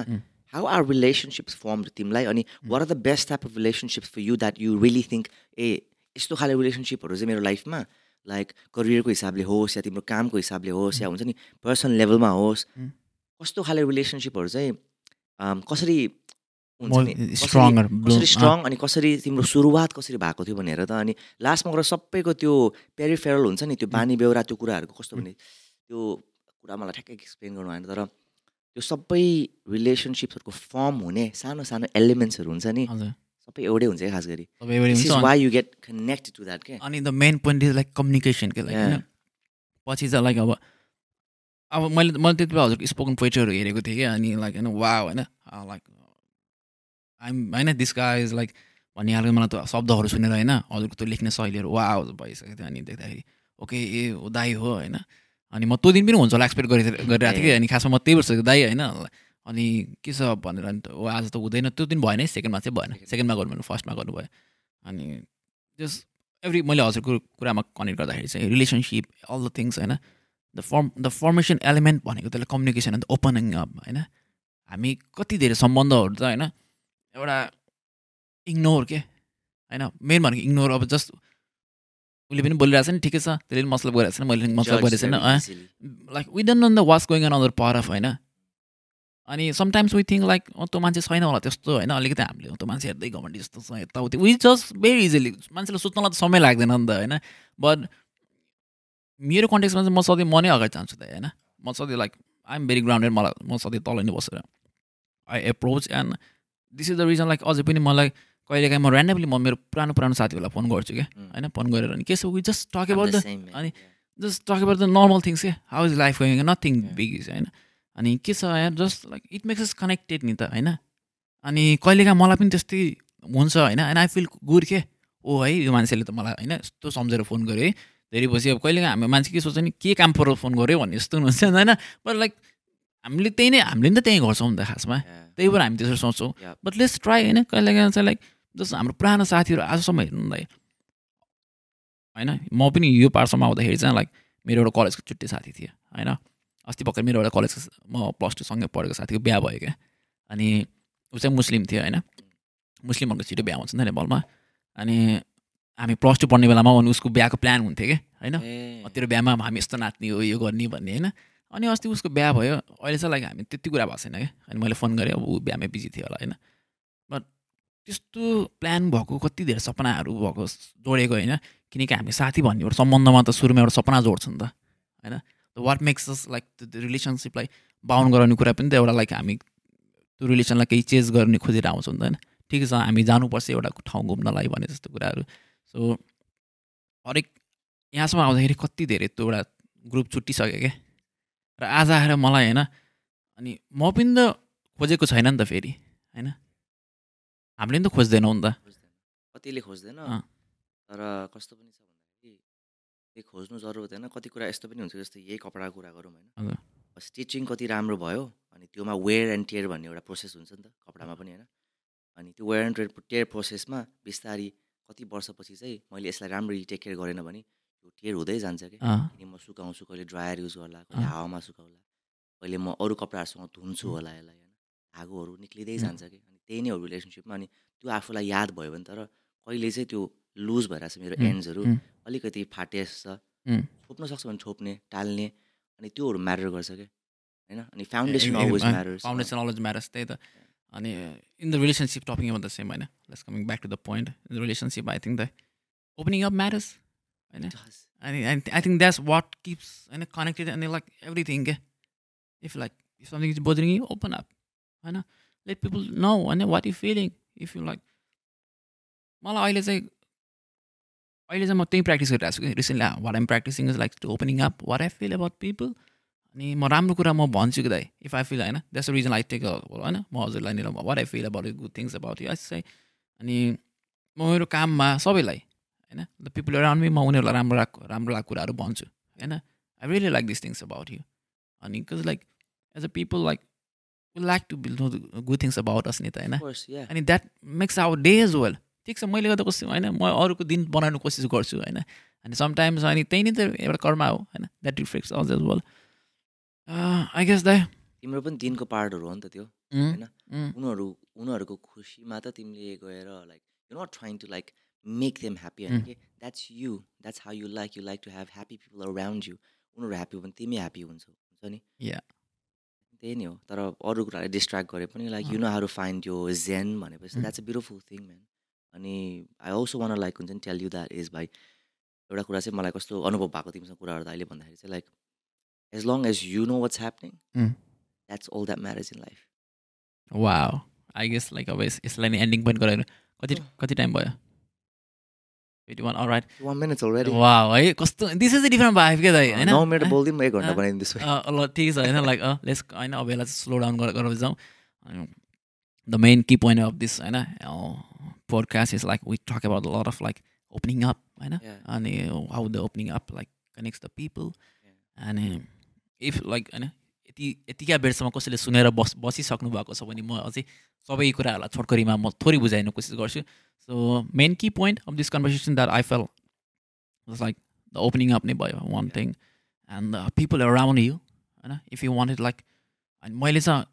हाउ आर रिलेसनसिप्स फर्म तिमीलाई अनि. What are the best type of relationships for you that you really think a यस्तो खाले रिलेसनसिपहरू चाहिँ मेरो लाइफमा लाइक करियरको हिसाबले होस् या तिम्रो कामको हिसाबले होस् या हुन्छ नि पर्सनल लेभलमा होस्. कस्तो खाले रिलेसनसिपहरू चाहिँ कसरी More नि? कसरी- स्ट्रङ अनि कसरी तिम्रो सुरुवात कसरी भएको थियो भनेर त अनि लास्टमा गएर सबैको त्यो पेरिफेरल हुन्छ नि त्यो बानी बेहोरा त्यो कुराहरूको कस्तो भने त्यो कुरा मलाई ठ्याक्कै एक्सप्लेन गर्नु आएन तर त्यो सबै रिलेसनसिप्सहरूको फर्म हुने सानो सानो एलिमेन्ट्सहरू हुन्छ नि। हजुर। सबै एउटै हुन्छ खास गरी। Why you get connected to that के अनि the main point is like communication के लाइक पछि चाहिँ लाइक अब अब मैले मैले त्यति बेला हजुरको स्पोकन पोइट्रीहरू हेरेको थिएँ कि अनि लाइक होइन वा होइन? लाइक आइम होइन दिस इज लाइक भनिहाल्यो मलाई त शब्दहरू सुनेर होइन हजुरको त्यो लेख्ने शैलीहरू वा भइसकेको थियो अनि देख्दाखेरि ओके ए हो दाई हो होइन अनि म त्यो दिन पनि हुन्छ होला एक्सपेक्ट गरि गरिरहेको थिएँ कि अनि खासमा म त्यही वर्ष दाई होइन अनि के छ भनेर अनि ओ आज त हुँदैन त्यो दिन भएन है सेकेन्डमा चाहिँ भएन. सेकेन्डमा गर्नु भने फर्स्टमा गर्नुभयो अनि जस्ट एभ्री मैले हजुरको कुरामा कनेक्ट गर्दाखेरि चाहिँ रिलेसनसिप अल द थिङ्स होइन the form the formation element भनेको त्यसलाई कम्युनिकेसन अन्त ओपनिङ अप होइन हामी कति धेरै सम्बन्धहरू त होइन एउटा इग्नोर के? होइन मेन भनेको इग्नोर अब जस्ट उसले पनि बोलिरहेको छ नि ठिकै छ त्यसले पनि मतलब गरिरहेको छैन मैले पनि मतलब गरेको छैन like we don't know the what's going on other power of होइन। अनि समटाइम्स वी थिङ्क लाइक अँ त्यो मान्छे छैन होला त्यस्तो होइन अलिकति हामीले त्यो मान्छे हेर्दै घमण्डी जस्तो छ यताउति वी जस्ट भेरी इजिली मान्छेलाई सोच्नलाई त समय लाग्दैन नि त होइन। बट मेरो कन्टेक्समा चाहिँ म सधैँ म नै अगाडि जान्छु त होइन। म सधैँ like I am very grounded मलाई म सधैँ तल नै बसेर। I approach and this is the reason like अझै पनि मलाई कहिलेकाहीँ म ऱ्यान्डमली म मेरो पुरानो पुरानो साथीहरूलाई फोन गर्छु क्या। Mm. होइन फोन गरेर अनि के छ we just talk about the अनि- just talk about the normal things के how is life going nothing. Big is होइन। अनि के छ यार just like it makes us connected नि त होइन। अनि कहिलेकाहीँ मलाई पनि त्यस्तै हुन्छ होइन। एन्ड आई फिल गुड के ओ है यो मान्छेले त मलाई होइन यस्तो सम्झेर फोन गर्यो है। धेरै पछि अब कहिलेकाहीँ हाम्रो मान्छे के सोच्छ नि के काम परेर फोन गर्यो भन्ने जस्तो हुन्छ होइन। बट लाइक हामीले त्यही नै हामीले नि त त्यही गर्छौँ नि त खासमा। त्यही भएर हामी त्यसरी सोच्छौँ. बट लेट्स ट्राई होइन? कहिलेकाहीँ चाहिँ लाइक जस्तो हाम्रो पुरानो साथीहरू आजसम्म हेर्नु न लाइक होइन? म पनि यो पार्टसम्म आउँदाखेरि चाहिँ लाइक मेरो एउटा कलेजको छुट्टै साथी थियो होइन? अस्ति भर्खर मेरो एउटा कलेजको म प्लस टू सँगै पढेको साथीको बिहा भयो क्या। अनि ऊ चाहिँ मुस्लिम थियो होइन? मुस्लिमहरूको छिटो बिहा हुन्छ नि त नेपालमा अनि हामी प्लस टू पढ्ने बेलामा अनि उसको बिहाको प्लान हुन्थ्यो कि होइन? तेरो बिहामा हामी यस्तो नाच्ने हो यो गर्ने भन्ने होइन? अनि अस्ति उसको बिहा भयो अहिले चाहिँ लाइक हामी त्यति कुरा भएको छैन क्या। अनि मैले फोन गरेँ अब ऊ बिहामै बिजी थियो होला होइन। बट त्यस्तो प्लान भएको कति धेरै सपनाहरू भएको जोडेको होइन। किनकि हामी साथी भन्ने एउटा सम्बन्धमा त सुरुमा एउटा सपना जोड्छ नि त होइन। वाट मेक्स अस लाइक त्यो रिलेसनसिपलाई बााउन्ड गराउने कुरा पनि त एउटा लाइक हामी त्यो रिलेसनलाई केही चेन्ज गर्ने खोजेर आउँछौँ नि त होइन। ठिकै छ हामी जानुपर्छ एउटा ठाउँ घुम्नलाई भने जस्तो कुराहरू। सो हरेक यहाँसम्म आउँदाखेरि कति धेरै त्यो एउटा ग्रुप छुट्टिसक्यो क्या। र आज आएर मलाई होइन अनि म पनि त खोजेको छैन नि त फेरि होइन? हामीले पनि त खोज्दैनौँ नि त। कतिले खोज्दैन। तर कस्तो पनि छ भन्दाखेरि खोज्नु जरुरत होइन कति कुरा यस्तो पनि हुन्छ जस्तै यही कपडाको कुरा गरौँ होइन। स्टिचिङ कति राम्रो भयो अनि त्योमा वेयर एन्ड टियर भन्ने एउटा प्रोसेस हुन्छ नि त कपडामा पनि होइन। अनि त्यो वेयर एन्ड टियर प्रोसेसमा बिस्तारी कति वर्षपछि चाहिँ मैले यसलाई राम्ररी टेक केयर गरेन भने त्यो टियर हुँदै जान्छ कि? अनि म सुकाउँछु कहिले ड्रायर युज गर्ला कहिले। हावामा सुकाउला कहिले म अरू कपडाहरूसँग धुन्छु होला यसलाई होइन? धागोहरू निक्लिँदै. जान्छ कि? अनि त्यही नै हो रिलेसनसिपमा। अनि त्यो आफूलाई याद भयो भने तर कहिले चाहिँ त्यो लुज भइरहेको छ मेरो एन्ड्सहरू. अलिकति फाटेस छ. छोप्न सक्छ भने छोप्ने टाल्ने अनि त्योहरू म्याटर गर्छ क्या होइन? अनि फाउन्डेसन अलवेज अँ, म्याटर्स। फाउन्डेसन अलवेज म्याटर्स त्यही त। अनि in the relationship topping about the same होइन। Let's coming back to the point. In the relationship I think the opening up matters. होइन अनि I think that's what keeps होइन connected अनि like everything के if like if something is bothering you open up होइन let people know होइन what you feeling if you like मलाई अहिले चाहिँ अहिले चाहिँ म त्यही प्र्याक्टिस गरिरहेको छु कि recently what am practicing is like to opening up what I feel about people अनि म राम्रो कुरा म भन्छु कि दाइ इफ आई फिल होइन? द्याट्स रिजन आई टेक होइन? म हजुरलाई नि what I feel about good things about you चाहिँ अनि म मेरो काममा सबैलाई होइन? द पिपल अराउन्ड मी म उनीहरूलाई राम्रो राम्रो कुराहरू भन्छु होइन? I really like this things about you अनि because like as a people like like to bill know good things about us नि त होइन. अनि that makes our day as well ठिक छ मैले गर्दा कस्तो होइन? म अरूको दिन बनाउनु कोसिस गर्छु होइन? अनि समटाइम्स अनि त्यही नै त एउटा कर्मा हो होइन? That reflects us as well I guess the तिम्रो पनि दिनको पार्टहरू हो नि त त्यो उनीहरू उनीहरूको खुसीमा त तिमीले गएर like you not trying to like make them happy होइन कि that's you that's how you like you like to have happy people around you उनीहरू ह्याप्पी हो भने तिमी ह्याप्पी हुन्छ हुन्छ नि Yeah. त्यही नै हो तर अरू कुराले डिस्ट्र्याक्ट गरे पनि like you know how find यो जेन भनेपछि. That's a beautiful thing man अनि आई अल्सो वान लाइक हुन्छ नि टेल यु द्याट इज भाइ एउटा कुरा चाहिँ मलाई कस्तो अनुभव भएको तिमीसँग कुरा गर्दा अहिले भन्दाखेरि चाहिँ like as long as you know what's happening. That's all that marriage in life वा आई गेस लाइक अब यस- यसलाई नि एन्डिङ पोइन्ट गराएर कति कति टाइम भयो twenty one right one minutes already वा है कस्तो दिस इज डिफ्रेन्ट भाइभ क्या दाइ होइन ल ठिक छ होइन लाइक लेस होइन अब यसलाई स्लो डाउन गरेर जाउँ the main key point of this होइन podcast is like we talk about lot of like opening up होइन. अनि how the opening up like connects the people अनि इफ लाइक होइन यति यतिका बेरसम्म कसैले सुनेर बस बसिसक्नु भएको छ भने म अझै सबै कुराहरूलाई छोटकरीमा म थोरै बुझाइदिनु कोसिस गर्छु। So main key point of this conversation that I fail like the opening up नै भयो one thing and the people around you होइन if you want it like अनि मैले चाहिँ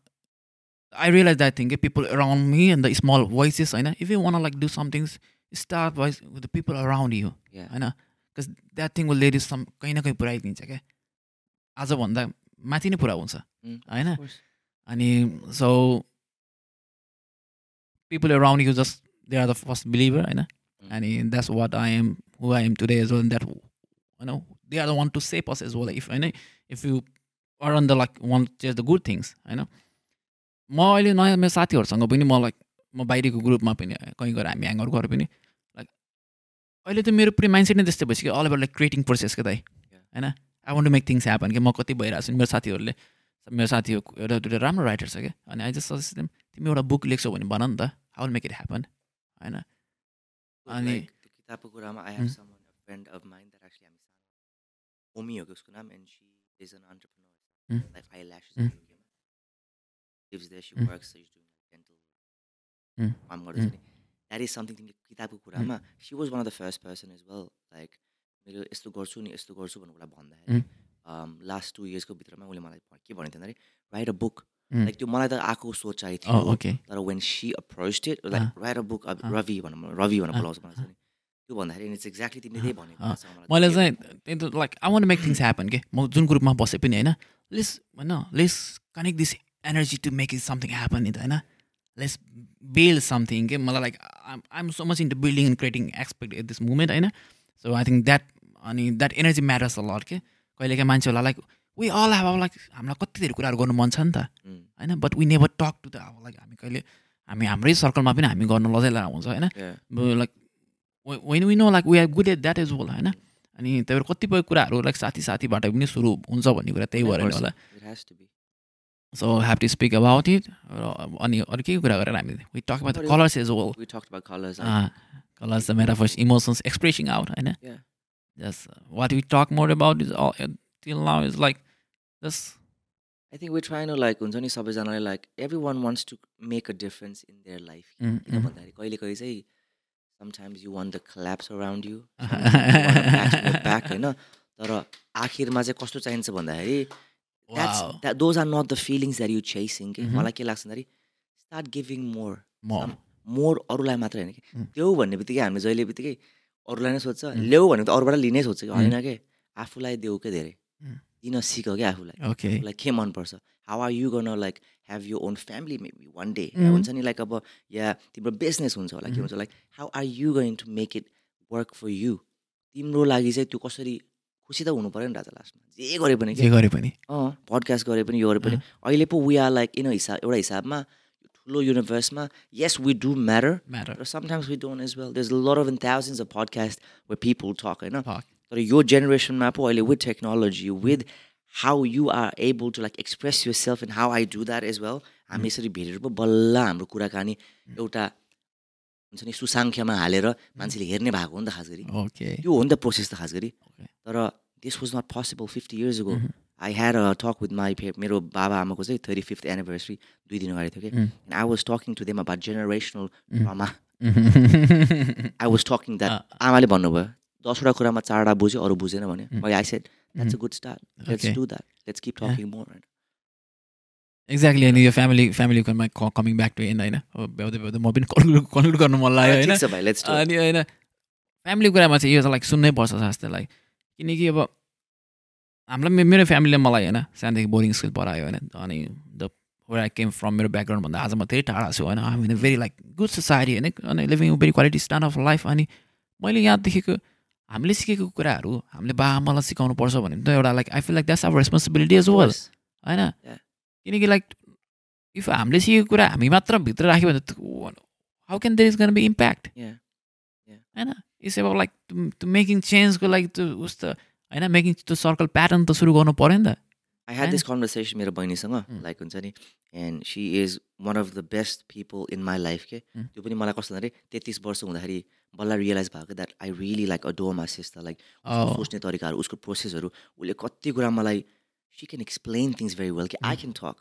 आई रियलाइज द्याट थिङ के people around me and the small voices होइन if you want like do something start voice with the people around you. होइन because that thing will lead is some कहीँ न कहीँ पुऱ्याइदिन्छ क्या आजभन्दा माथि नै पुरा हुन्छ। होइन. अनि so people around you just they are the first believer होइन? अनि that's what I am who I am today as well that होइन they are the one to shape us as well if होइन? If you on the like want chase the good things होइन? म अहिले नयाँ मेरो साथीहरूसँग पनि म लाइक म बाहिरको ग्रुपमा पनि कहीँ गएर हामी ह्याङआउट गरेर पनि लाइक अहिले त मेरो पुरै माइन्डसेट नै त्यस्तै भइसक्यो all about like creating process क्या दाइ होइन? I want to make things happen कि म कति भइरहेको छु मेरो साथीहरूले मेरो साथी एउटा दुइटा राम्रो राइटर छ क्या अनि आई जस्ट सजेस्ट देम तिमी एउटा बुक लेख्छौ भने भन नि त हाउ मेक इट ह्यापन होइन अनि- किताबको कुरामा I have. Someone friend of mine that actually हामी सानो ओमी हो कि उसको नाम and she is an. Entrepreneur like I lashes Mm. Lives there she. Works is doing dental. काम गर्दैछ नि द्याट इज समथिङ तिमीले किताबको कुरामा she was one of the first person is well like मेरो यस्तो गर्छु नि यस्तो गर्छु भनेर उसलाई भन्दाखेरि लास्ट टु इयर्सको भित्रमा उसले मलाई के भनेको थियो अरे राइट अ बुक. लाइक त्यो मलाई त आएको सोचाइ Oh, थियो. तर when she approach it like write a book अँ। रवि भनेर रवि भनेर अँ, बोलाउँछ मलाई। त्यो भन्दाखेरि इट्स एक्ज्याक्टली तिमीले त्यही भनेको अँ, मैले। चाहिँ त्यही त like I want make things happen के? म जुन ग्रुपमा बसे पनि होइन? लेस होइन let's connect this energy to make it something happen नि त होइन? लेस बिल्ड समथिङ के? मलाई like I am so much into building and creating expect at this moment होइन? सो आई थिङ्क द्याट अनि that energy matters a lot के कहिलेकाहीँ मान्छेहरूलाई लाइक वी अल हेभ अब लाइक हामीलाई कति धेरै कुराहरू गर्नु मन छ नि त। होइन but we never talk to the अब लाइक हामी कहिले हामी हाम्रै सर्कलमा पनि हामी गर्नु लजाइरहेको हुन्छ होइन. Like when we know like we are good at that is well होइन? अनि त्यही भएर कतिपय कुराहरू लाइक साथी साथीबाट पनि सुरु हुन्छ भन्ने कुरा त्यही भएर होला. So have to speak about it अनि अरू के कुरा गरेर हामी we talk about colours is well colours the metaphors emotions expressing out होइन? Yeah. Just what we talk more about is till now is like just I think we're trying to like हुन्छ नि सबैजनाले like everyone wants to make a difference in their life. किन भन्दाखेरि कहिले कहिले चाहिँ sometimes you want the collapse around you. you back होइन तर आखिरमा चाहिँ कस्तो चाहिन्छ भन्दाखेरि that's Wow. that those are not the feelings that you chasing Mhm. मलाई के लाग्छ भन्दाखेरि start giving more म मोर अरूलाई मात्र होइन कि Mm. देऊ भन्ने बित्तिकै हामी जहिले बित्तिकै अरूलाई नै सोध्छ. ल्याऊ भनेको त अरूबाट लिनै सोध्छ कि. होइन के? आफूलाई देऊ के धेरै. दिन सिक क्या आफूलाई। आफूलाई के मनपर्छ हाउ आर यु गर्न like have you own family maybe one day. हुन्छ नि लाइक अब या तिम्रो बिजनेस हुन्छ होला के. हुन्छ? Like how are you going to make it work for you तिम्रो लागि चाहिँ त्यो कसरी खुसी त हुनु पऱ्यो नि राजा लास्टमा। जे गरे पनि जे गरे पनि। अँ पडकास्ट गरे पनि यो गरे पनि। अहिले पो वी आर लाइक इन हिसाब एउटा हिसाबमा ठुलो युनिभर्समा do matter. Matter. but sometimes we don't as well. There's a lot of and thousands of podcasts where people talk होइन. तर यो जेनेरेसनमा पो अहिले with technology with how you are able to like express yourself and how I do that as well हामी यसरी भेटेर पो बल्ल हाम्रो कुराकानी एउटा हुन्छ नि सुसाङ्ख्यमा हालेर मान्छेले हेर्ने भएको हो नि त खास गरी. त्यो हो नि त प्रोसेस त खास गरी. तर this was not possible fifty years go I had a talk with my मेरो बाबा आमाको चाहिँ थर्टी फिफ्थ एनिभर्सरी दुई दिन अगाडि थियो कि I was talking to them about generational trauma I was talking that आमाले भन्नुभयो दसवटा कुरामा चारवटा बुझ्यो अरू बुझेन भने मैले I said that's a good start let's. Do that let's keep talking more exactly अनि यो फ्यामिली फ्यामिलीकोमा कमिङ ब्याक टु एन्ड होइन भ्याउँदै भ्याउँदै म पनि कन्क्लुड कन्क्लुड गर्नु मन लाग्यो होइन? अनि होइन? फ्यामिलीको कुरामा चाहिँ यो त लाइक सुन्नै पर्छ जस्तो लाइक किनकि अब हामीलाई मे- मेरो फ्यामिलीले मलाई होइन सानोदेखि बोर्डिङ स्कुल पढायो होइन अनि the where I came from मेरो ब्याकग्राउन्ड भन्दा आज म धेरै टाढा छु होइन हामी in very like good society होइन अनि living very quality stand of life अनि मैले यहाँ देखेको हामीले सिकेको कुराहरू हामीले बा आमालाई सिकाउनु पर्छ भने त एउटा like I feel like that's our responsibility as well होइन. किनकि लाइक इफ हामीले सिकेको कुरा हामी मात्र भित्र राख्यो भने त how can there is gonna be impact. होइन? इट्स अब लाइक त्यो मेकिङ चेन्जको लागि त्यो उस त होइन मेकिङ त्यो सर्कल प्याटर्न त सुरु गर्नु पऱ्यो नि त। I had? दिस कन्भर्सेसन मेरो बहिनीसँग लाइक हुन्छ नि and she is one of the best people in my life के. त्यो पनि मलाई कस्तो भन्दाखेरि तेत्तिस वर्ष हुँदाखेरि बल्ल रियलाइज भएको that I really like adore my sister like. सोच्ने तरिकाहरू उसको प्रोसेसहरू उसले कति कुरा मलाई she can explain things very well कि? I can talk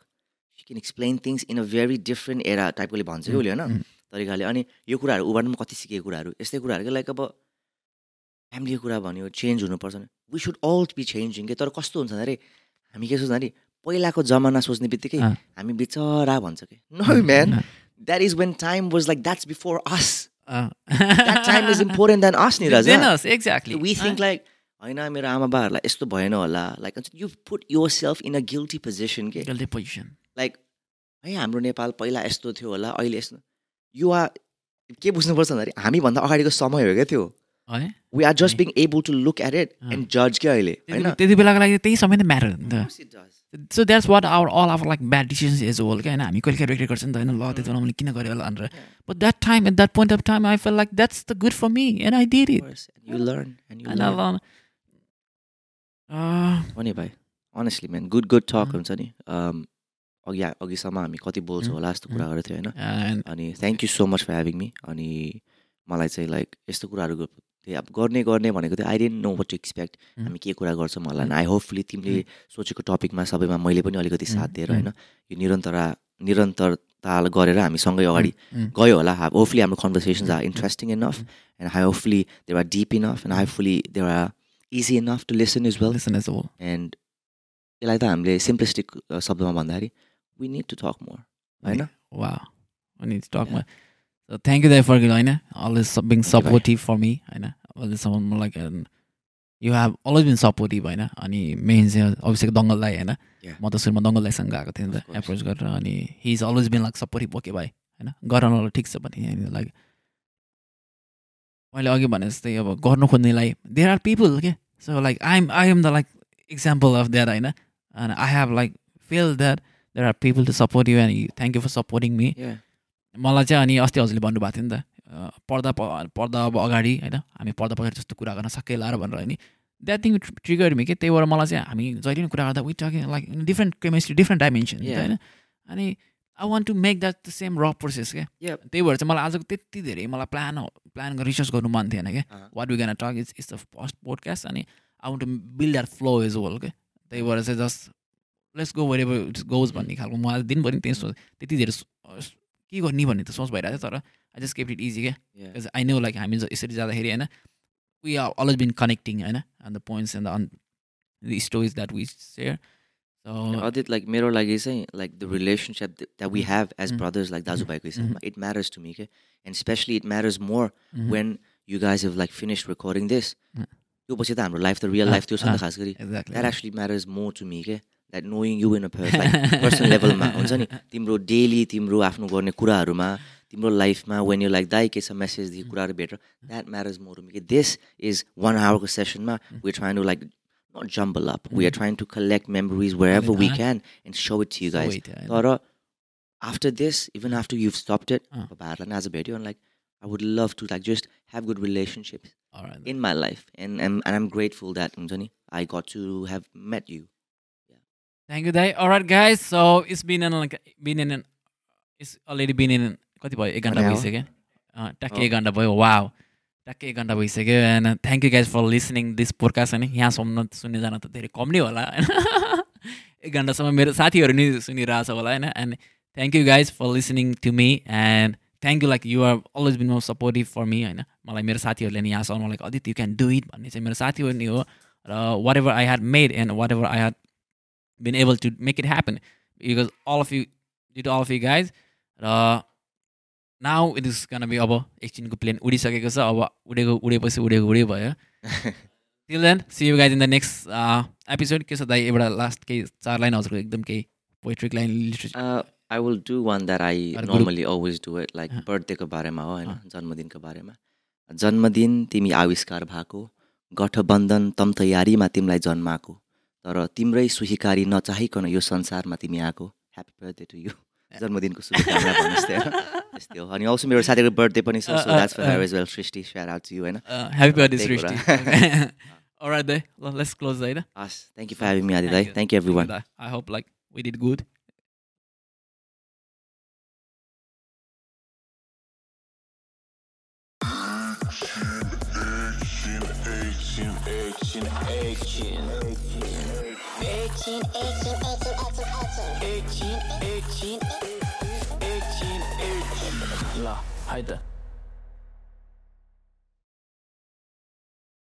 she can explain things in a very different era टाइपकोले भन्छ कि उसले होइन? तरिकाले अनि यो कुराहरू उबाट पनि कति सिकेको कुराहरू यस्तै कुराहरू कि? लाइक अब फ्यामिलीको कुरा भन्यो चेन्ज हुनुपर्छ we should all be changing के तर कस्तो हुन्छ भन्दाखेरि हामी के भने पहिलाको जमाना सोच्ने बित्तिकै। हामी बिचरा भन्छ कि? No man that is when time was like that's before us time is important then us नि राजा एक्ज्याक्टली वी थिङ्क लाइक होइन मेरो आमा बाबाहरूलाई यस्तो भएन होला. Like you put yourself in a guilty position के? पोजिसन लाइक है हाम्रो नेपाल पहिला यस्तो थियो होला अहिले यस्तो युवा के बुझ्नुपर्छ भन्दाखेरि हामीभन्दा अगाडिको समय हो क्या त्यो? We are just being able to look at it and जज क्या अहिले होइन? त्यति बेलाको लागि त्यही समय नै म्याटर नि त। Of course it does. So that's what our all our like bad decisions as whole क्या होइन? हामी कहिले काहीँ रिग्रेट गर्छ नि त होइन? ल त्यति बेला मैले किन गरेँ होला भनेर। But that time at that point of time I feel like that's the good for me and I did it course. And you learn and you होइन learn. ल हो नि भाइ honestly man good good talk हुन्छ नि। Um, अघि अघिसम्म हामी कति बोल्छौँ होला जस्तो कुराहरू थियो होइन? अनि thank you so much for having me अनि मलाई चाहिँ लाइक यस्तो कुराहरू थिएँ अब गर्ने गर्ने भनेको थियो I don't know what to expect. हामी के कुरा गर्छौँ होला आई होपफुली तिमीले सोचेको टपिकमा सबैमा मैले पनि अलिकति साथ दिएर होइन यो निरन्तरा निरन्तरता गरेर हामी सँगै अगाडि गयो होला। होपफुली हाम्रो conversations are interesting enough and I hopefully there are deep enough and hopefully there are easy enough to listen is well and यसलाई त हामीले सिम्प्लिस्टिक शब्दमा भन्दाखेरि we need to talk more होइन? सो थ्याङ्क यू दाइ for होइन always being. Supportive for me होइन अहिलेसम्म like you have always been supportive होइन अनि मेन चाहिँ अभिषेक दङ्गललाई होइन. म त सुरुमा दङ्गलदाईसँग गएको थिएँ नि त. एप्रोच गरेर अनि he is always been like supportive okay भाइ होइन गर न ल ठिक छ भने लाइक मैले अघि भने जस्तै अब गर्नु खोज्नेलाई देयर आर पिपल के so like I am I am the like example of that होइन and I have like feel that there are people to support you and thank you for supporting me Yeah. मलाई चाहिँ अनि अस्ति हजुरले भन्नुभएको थियो नि त अँ, पर्दा प- पर्दा अब अगाडि होइन हामी पर्दा पछाडि जस्तो कुरा गर्न सके लाएर भनेर होइन द्याट थिङ ट्रिगर मी के त्यही भएर मलाई चाहिँ हामी जहिले पनि कुरा गर्दा we talking like different chemistry different dimension. होइन अनि I want to make that the same र प्रोसेस क्या. त्यही भएर चाहिँ मलाई आजको त्यति धेरै मलाई प्लान प्लान रिसर्च गर्नु मन थिएन क्या. What we gonna talk is is the first podcast अनि I want to build that flow is whole क्या त्यही भएर चाहिँ just let's go where it's goes भन्ने खालको म आज दिनभरि त्यही सोच त्यति धेरै के गर्ने भन्ने त सोच भइरहेको थियो तर I just keep it easy क्या? Yeah. आई नो लाइक हामी यसरी जाँदाखेरि होइन we are always been connecting होइन and the points and the the stories that we share so Adit like मेरो लागि चाहिँ like the relationship that we have as brothers like दाजुभाइको हिसाबमा इट म्याटर्स टु मी के and especially it matters more when you guys have like finish recording this Mm. त्यो पछि त हाम्रो लाइफ त रियल लाइफ थियो छ नि त खास गरी exactly that actually matters more to me के that knowing you in a like personal लेभलमा हुन्छ नि तिम्रो डेली तिम्रो आफ्नो गर्ने कुराहरूमा तिम्रो लाइफमा वेन यु लाइक दाइ के छ मेसेजदेखि कुराहरू भेटेर that matters more to me के दिस इज वान आवरको सेसनमा we trying to like not jumble up we are trying to collect memories wherever we. Can and so it you guys. तर after this, even after you've stopped it, Uh. तपाईँहरूलाई आज भेट्यो अनि like I would love to like just have good relationships Alright. in my life, and and, and I'm grateful that हुन्छ नि I got to have met you. Dai. All right, guys. So it's been in like been in an it's already been in कति भयो? एक घन्टा? भइसक्यो। ट्याक्कै एक घन्टा भयो। वाउ ट्याक्कै एक घन्टा भइसक्यो। And thank you guys for listening this podcast होइन यहाँसम्म सुन्ने जान त धेरै कम नै होला। होइन? एक घन्टासम्म मेरो साथीहरू नि सुनिरहेछ होला होइन? And thank you guys for listening to me and thank you like you are always been more supportive for me होइन? मलाई मेरो साथीहरूले नि यहाँसम्म like Adit you can do it भन्ने चाहिँ मेरो साथीहरू नि हो। र whatever I had made and whatever I had been able to make it happen. Because all of you due to all of you guys र now it is gonna be अब एकछिनको प्लेन उडिसकेको छ। अब उडेको उडेपछि उडेको उडे भयो। Till then see you guys in the next episode के छ दाइ एउटा लास्ट केही चार लाइन हजुरको एकदम केही poetic line literature Uh, I will do one that I Or group. normally always do it, like Uh. birthday को बारेमा हो होइन? अँ. जन्मदिनको बारेमा। जन्मदिन तिमी आविष्कार भएको गठबन्धन तम तयारीमा तिमीलाई जन्माएको। तर तिम्रै सुहिकारी नचाहिकन यो संसारमा तिमी आएको ह्याप्पी बर्थडे टु यु जन्मदिनको शुभकामना भन्नुहोस् त्यहाँ त्यस्तै हो। अनि अवश्य मेरो साथीको बर्थडे पनि छ। अँ, सो अँ, द्याट्स फर अँ. Her as well Srishti shout out to you होइन? ह्याप्पी बर्थडे त्यही सृष्टि कुरा. alright दाइ ल लेट्स क्लोज होइन? हस् thank you for having me Adi दाई thank you like we did good. Action, action, action, 亲，a 亲 a 亲，爱字靠枕，a 亲 a 亲，a 亲 a 亲，a 亲 a 亲，怎么怎么怎么了？嗨的。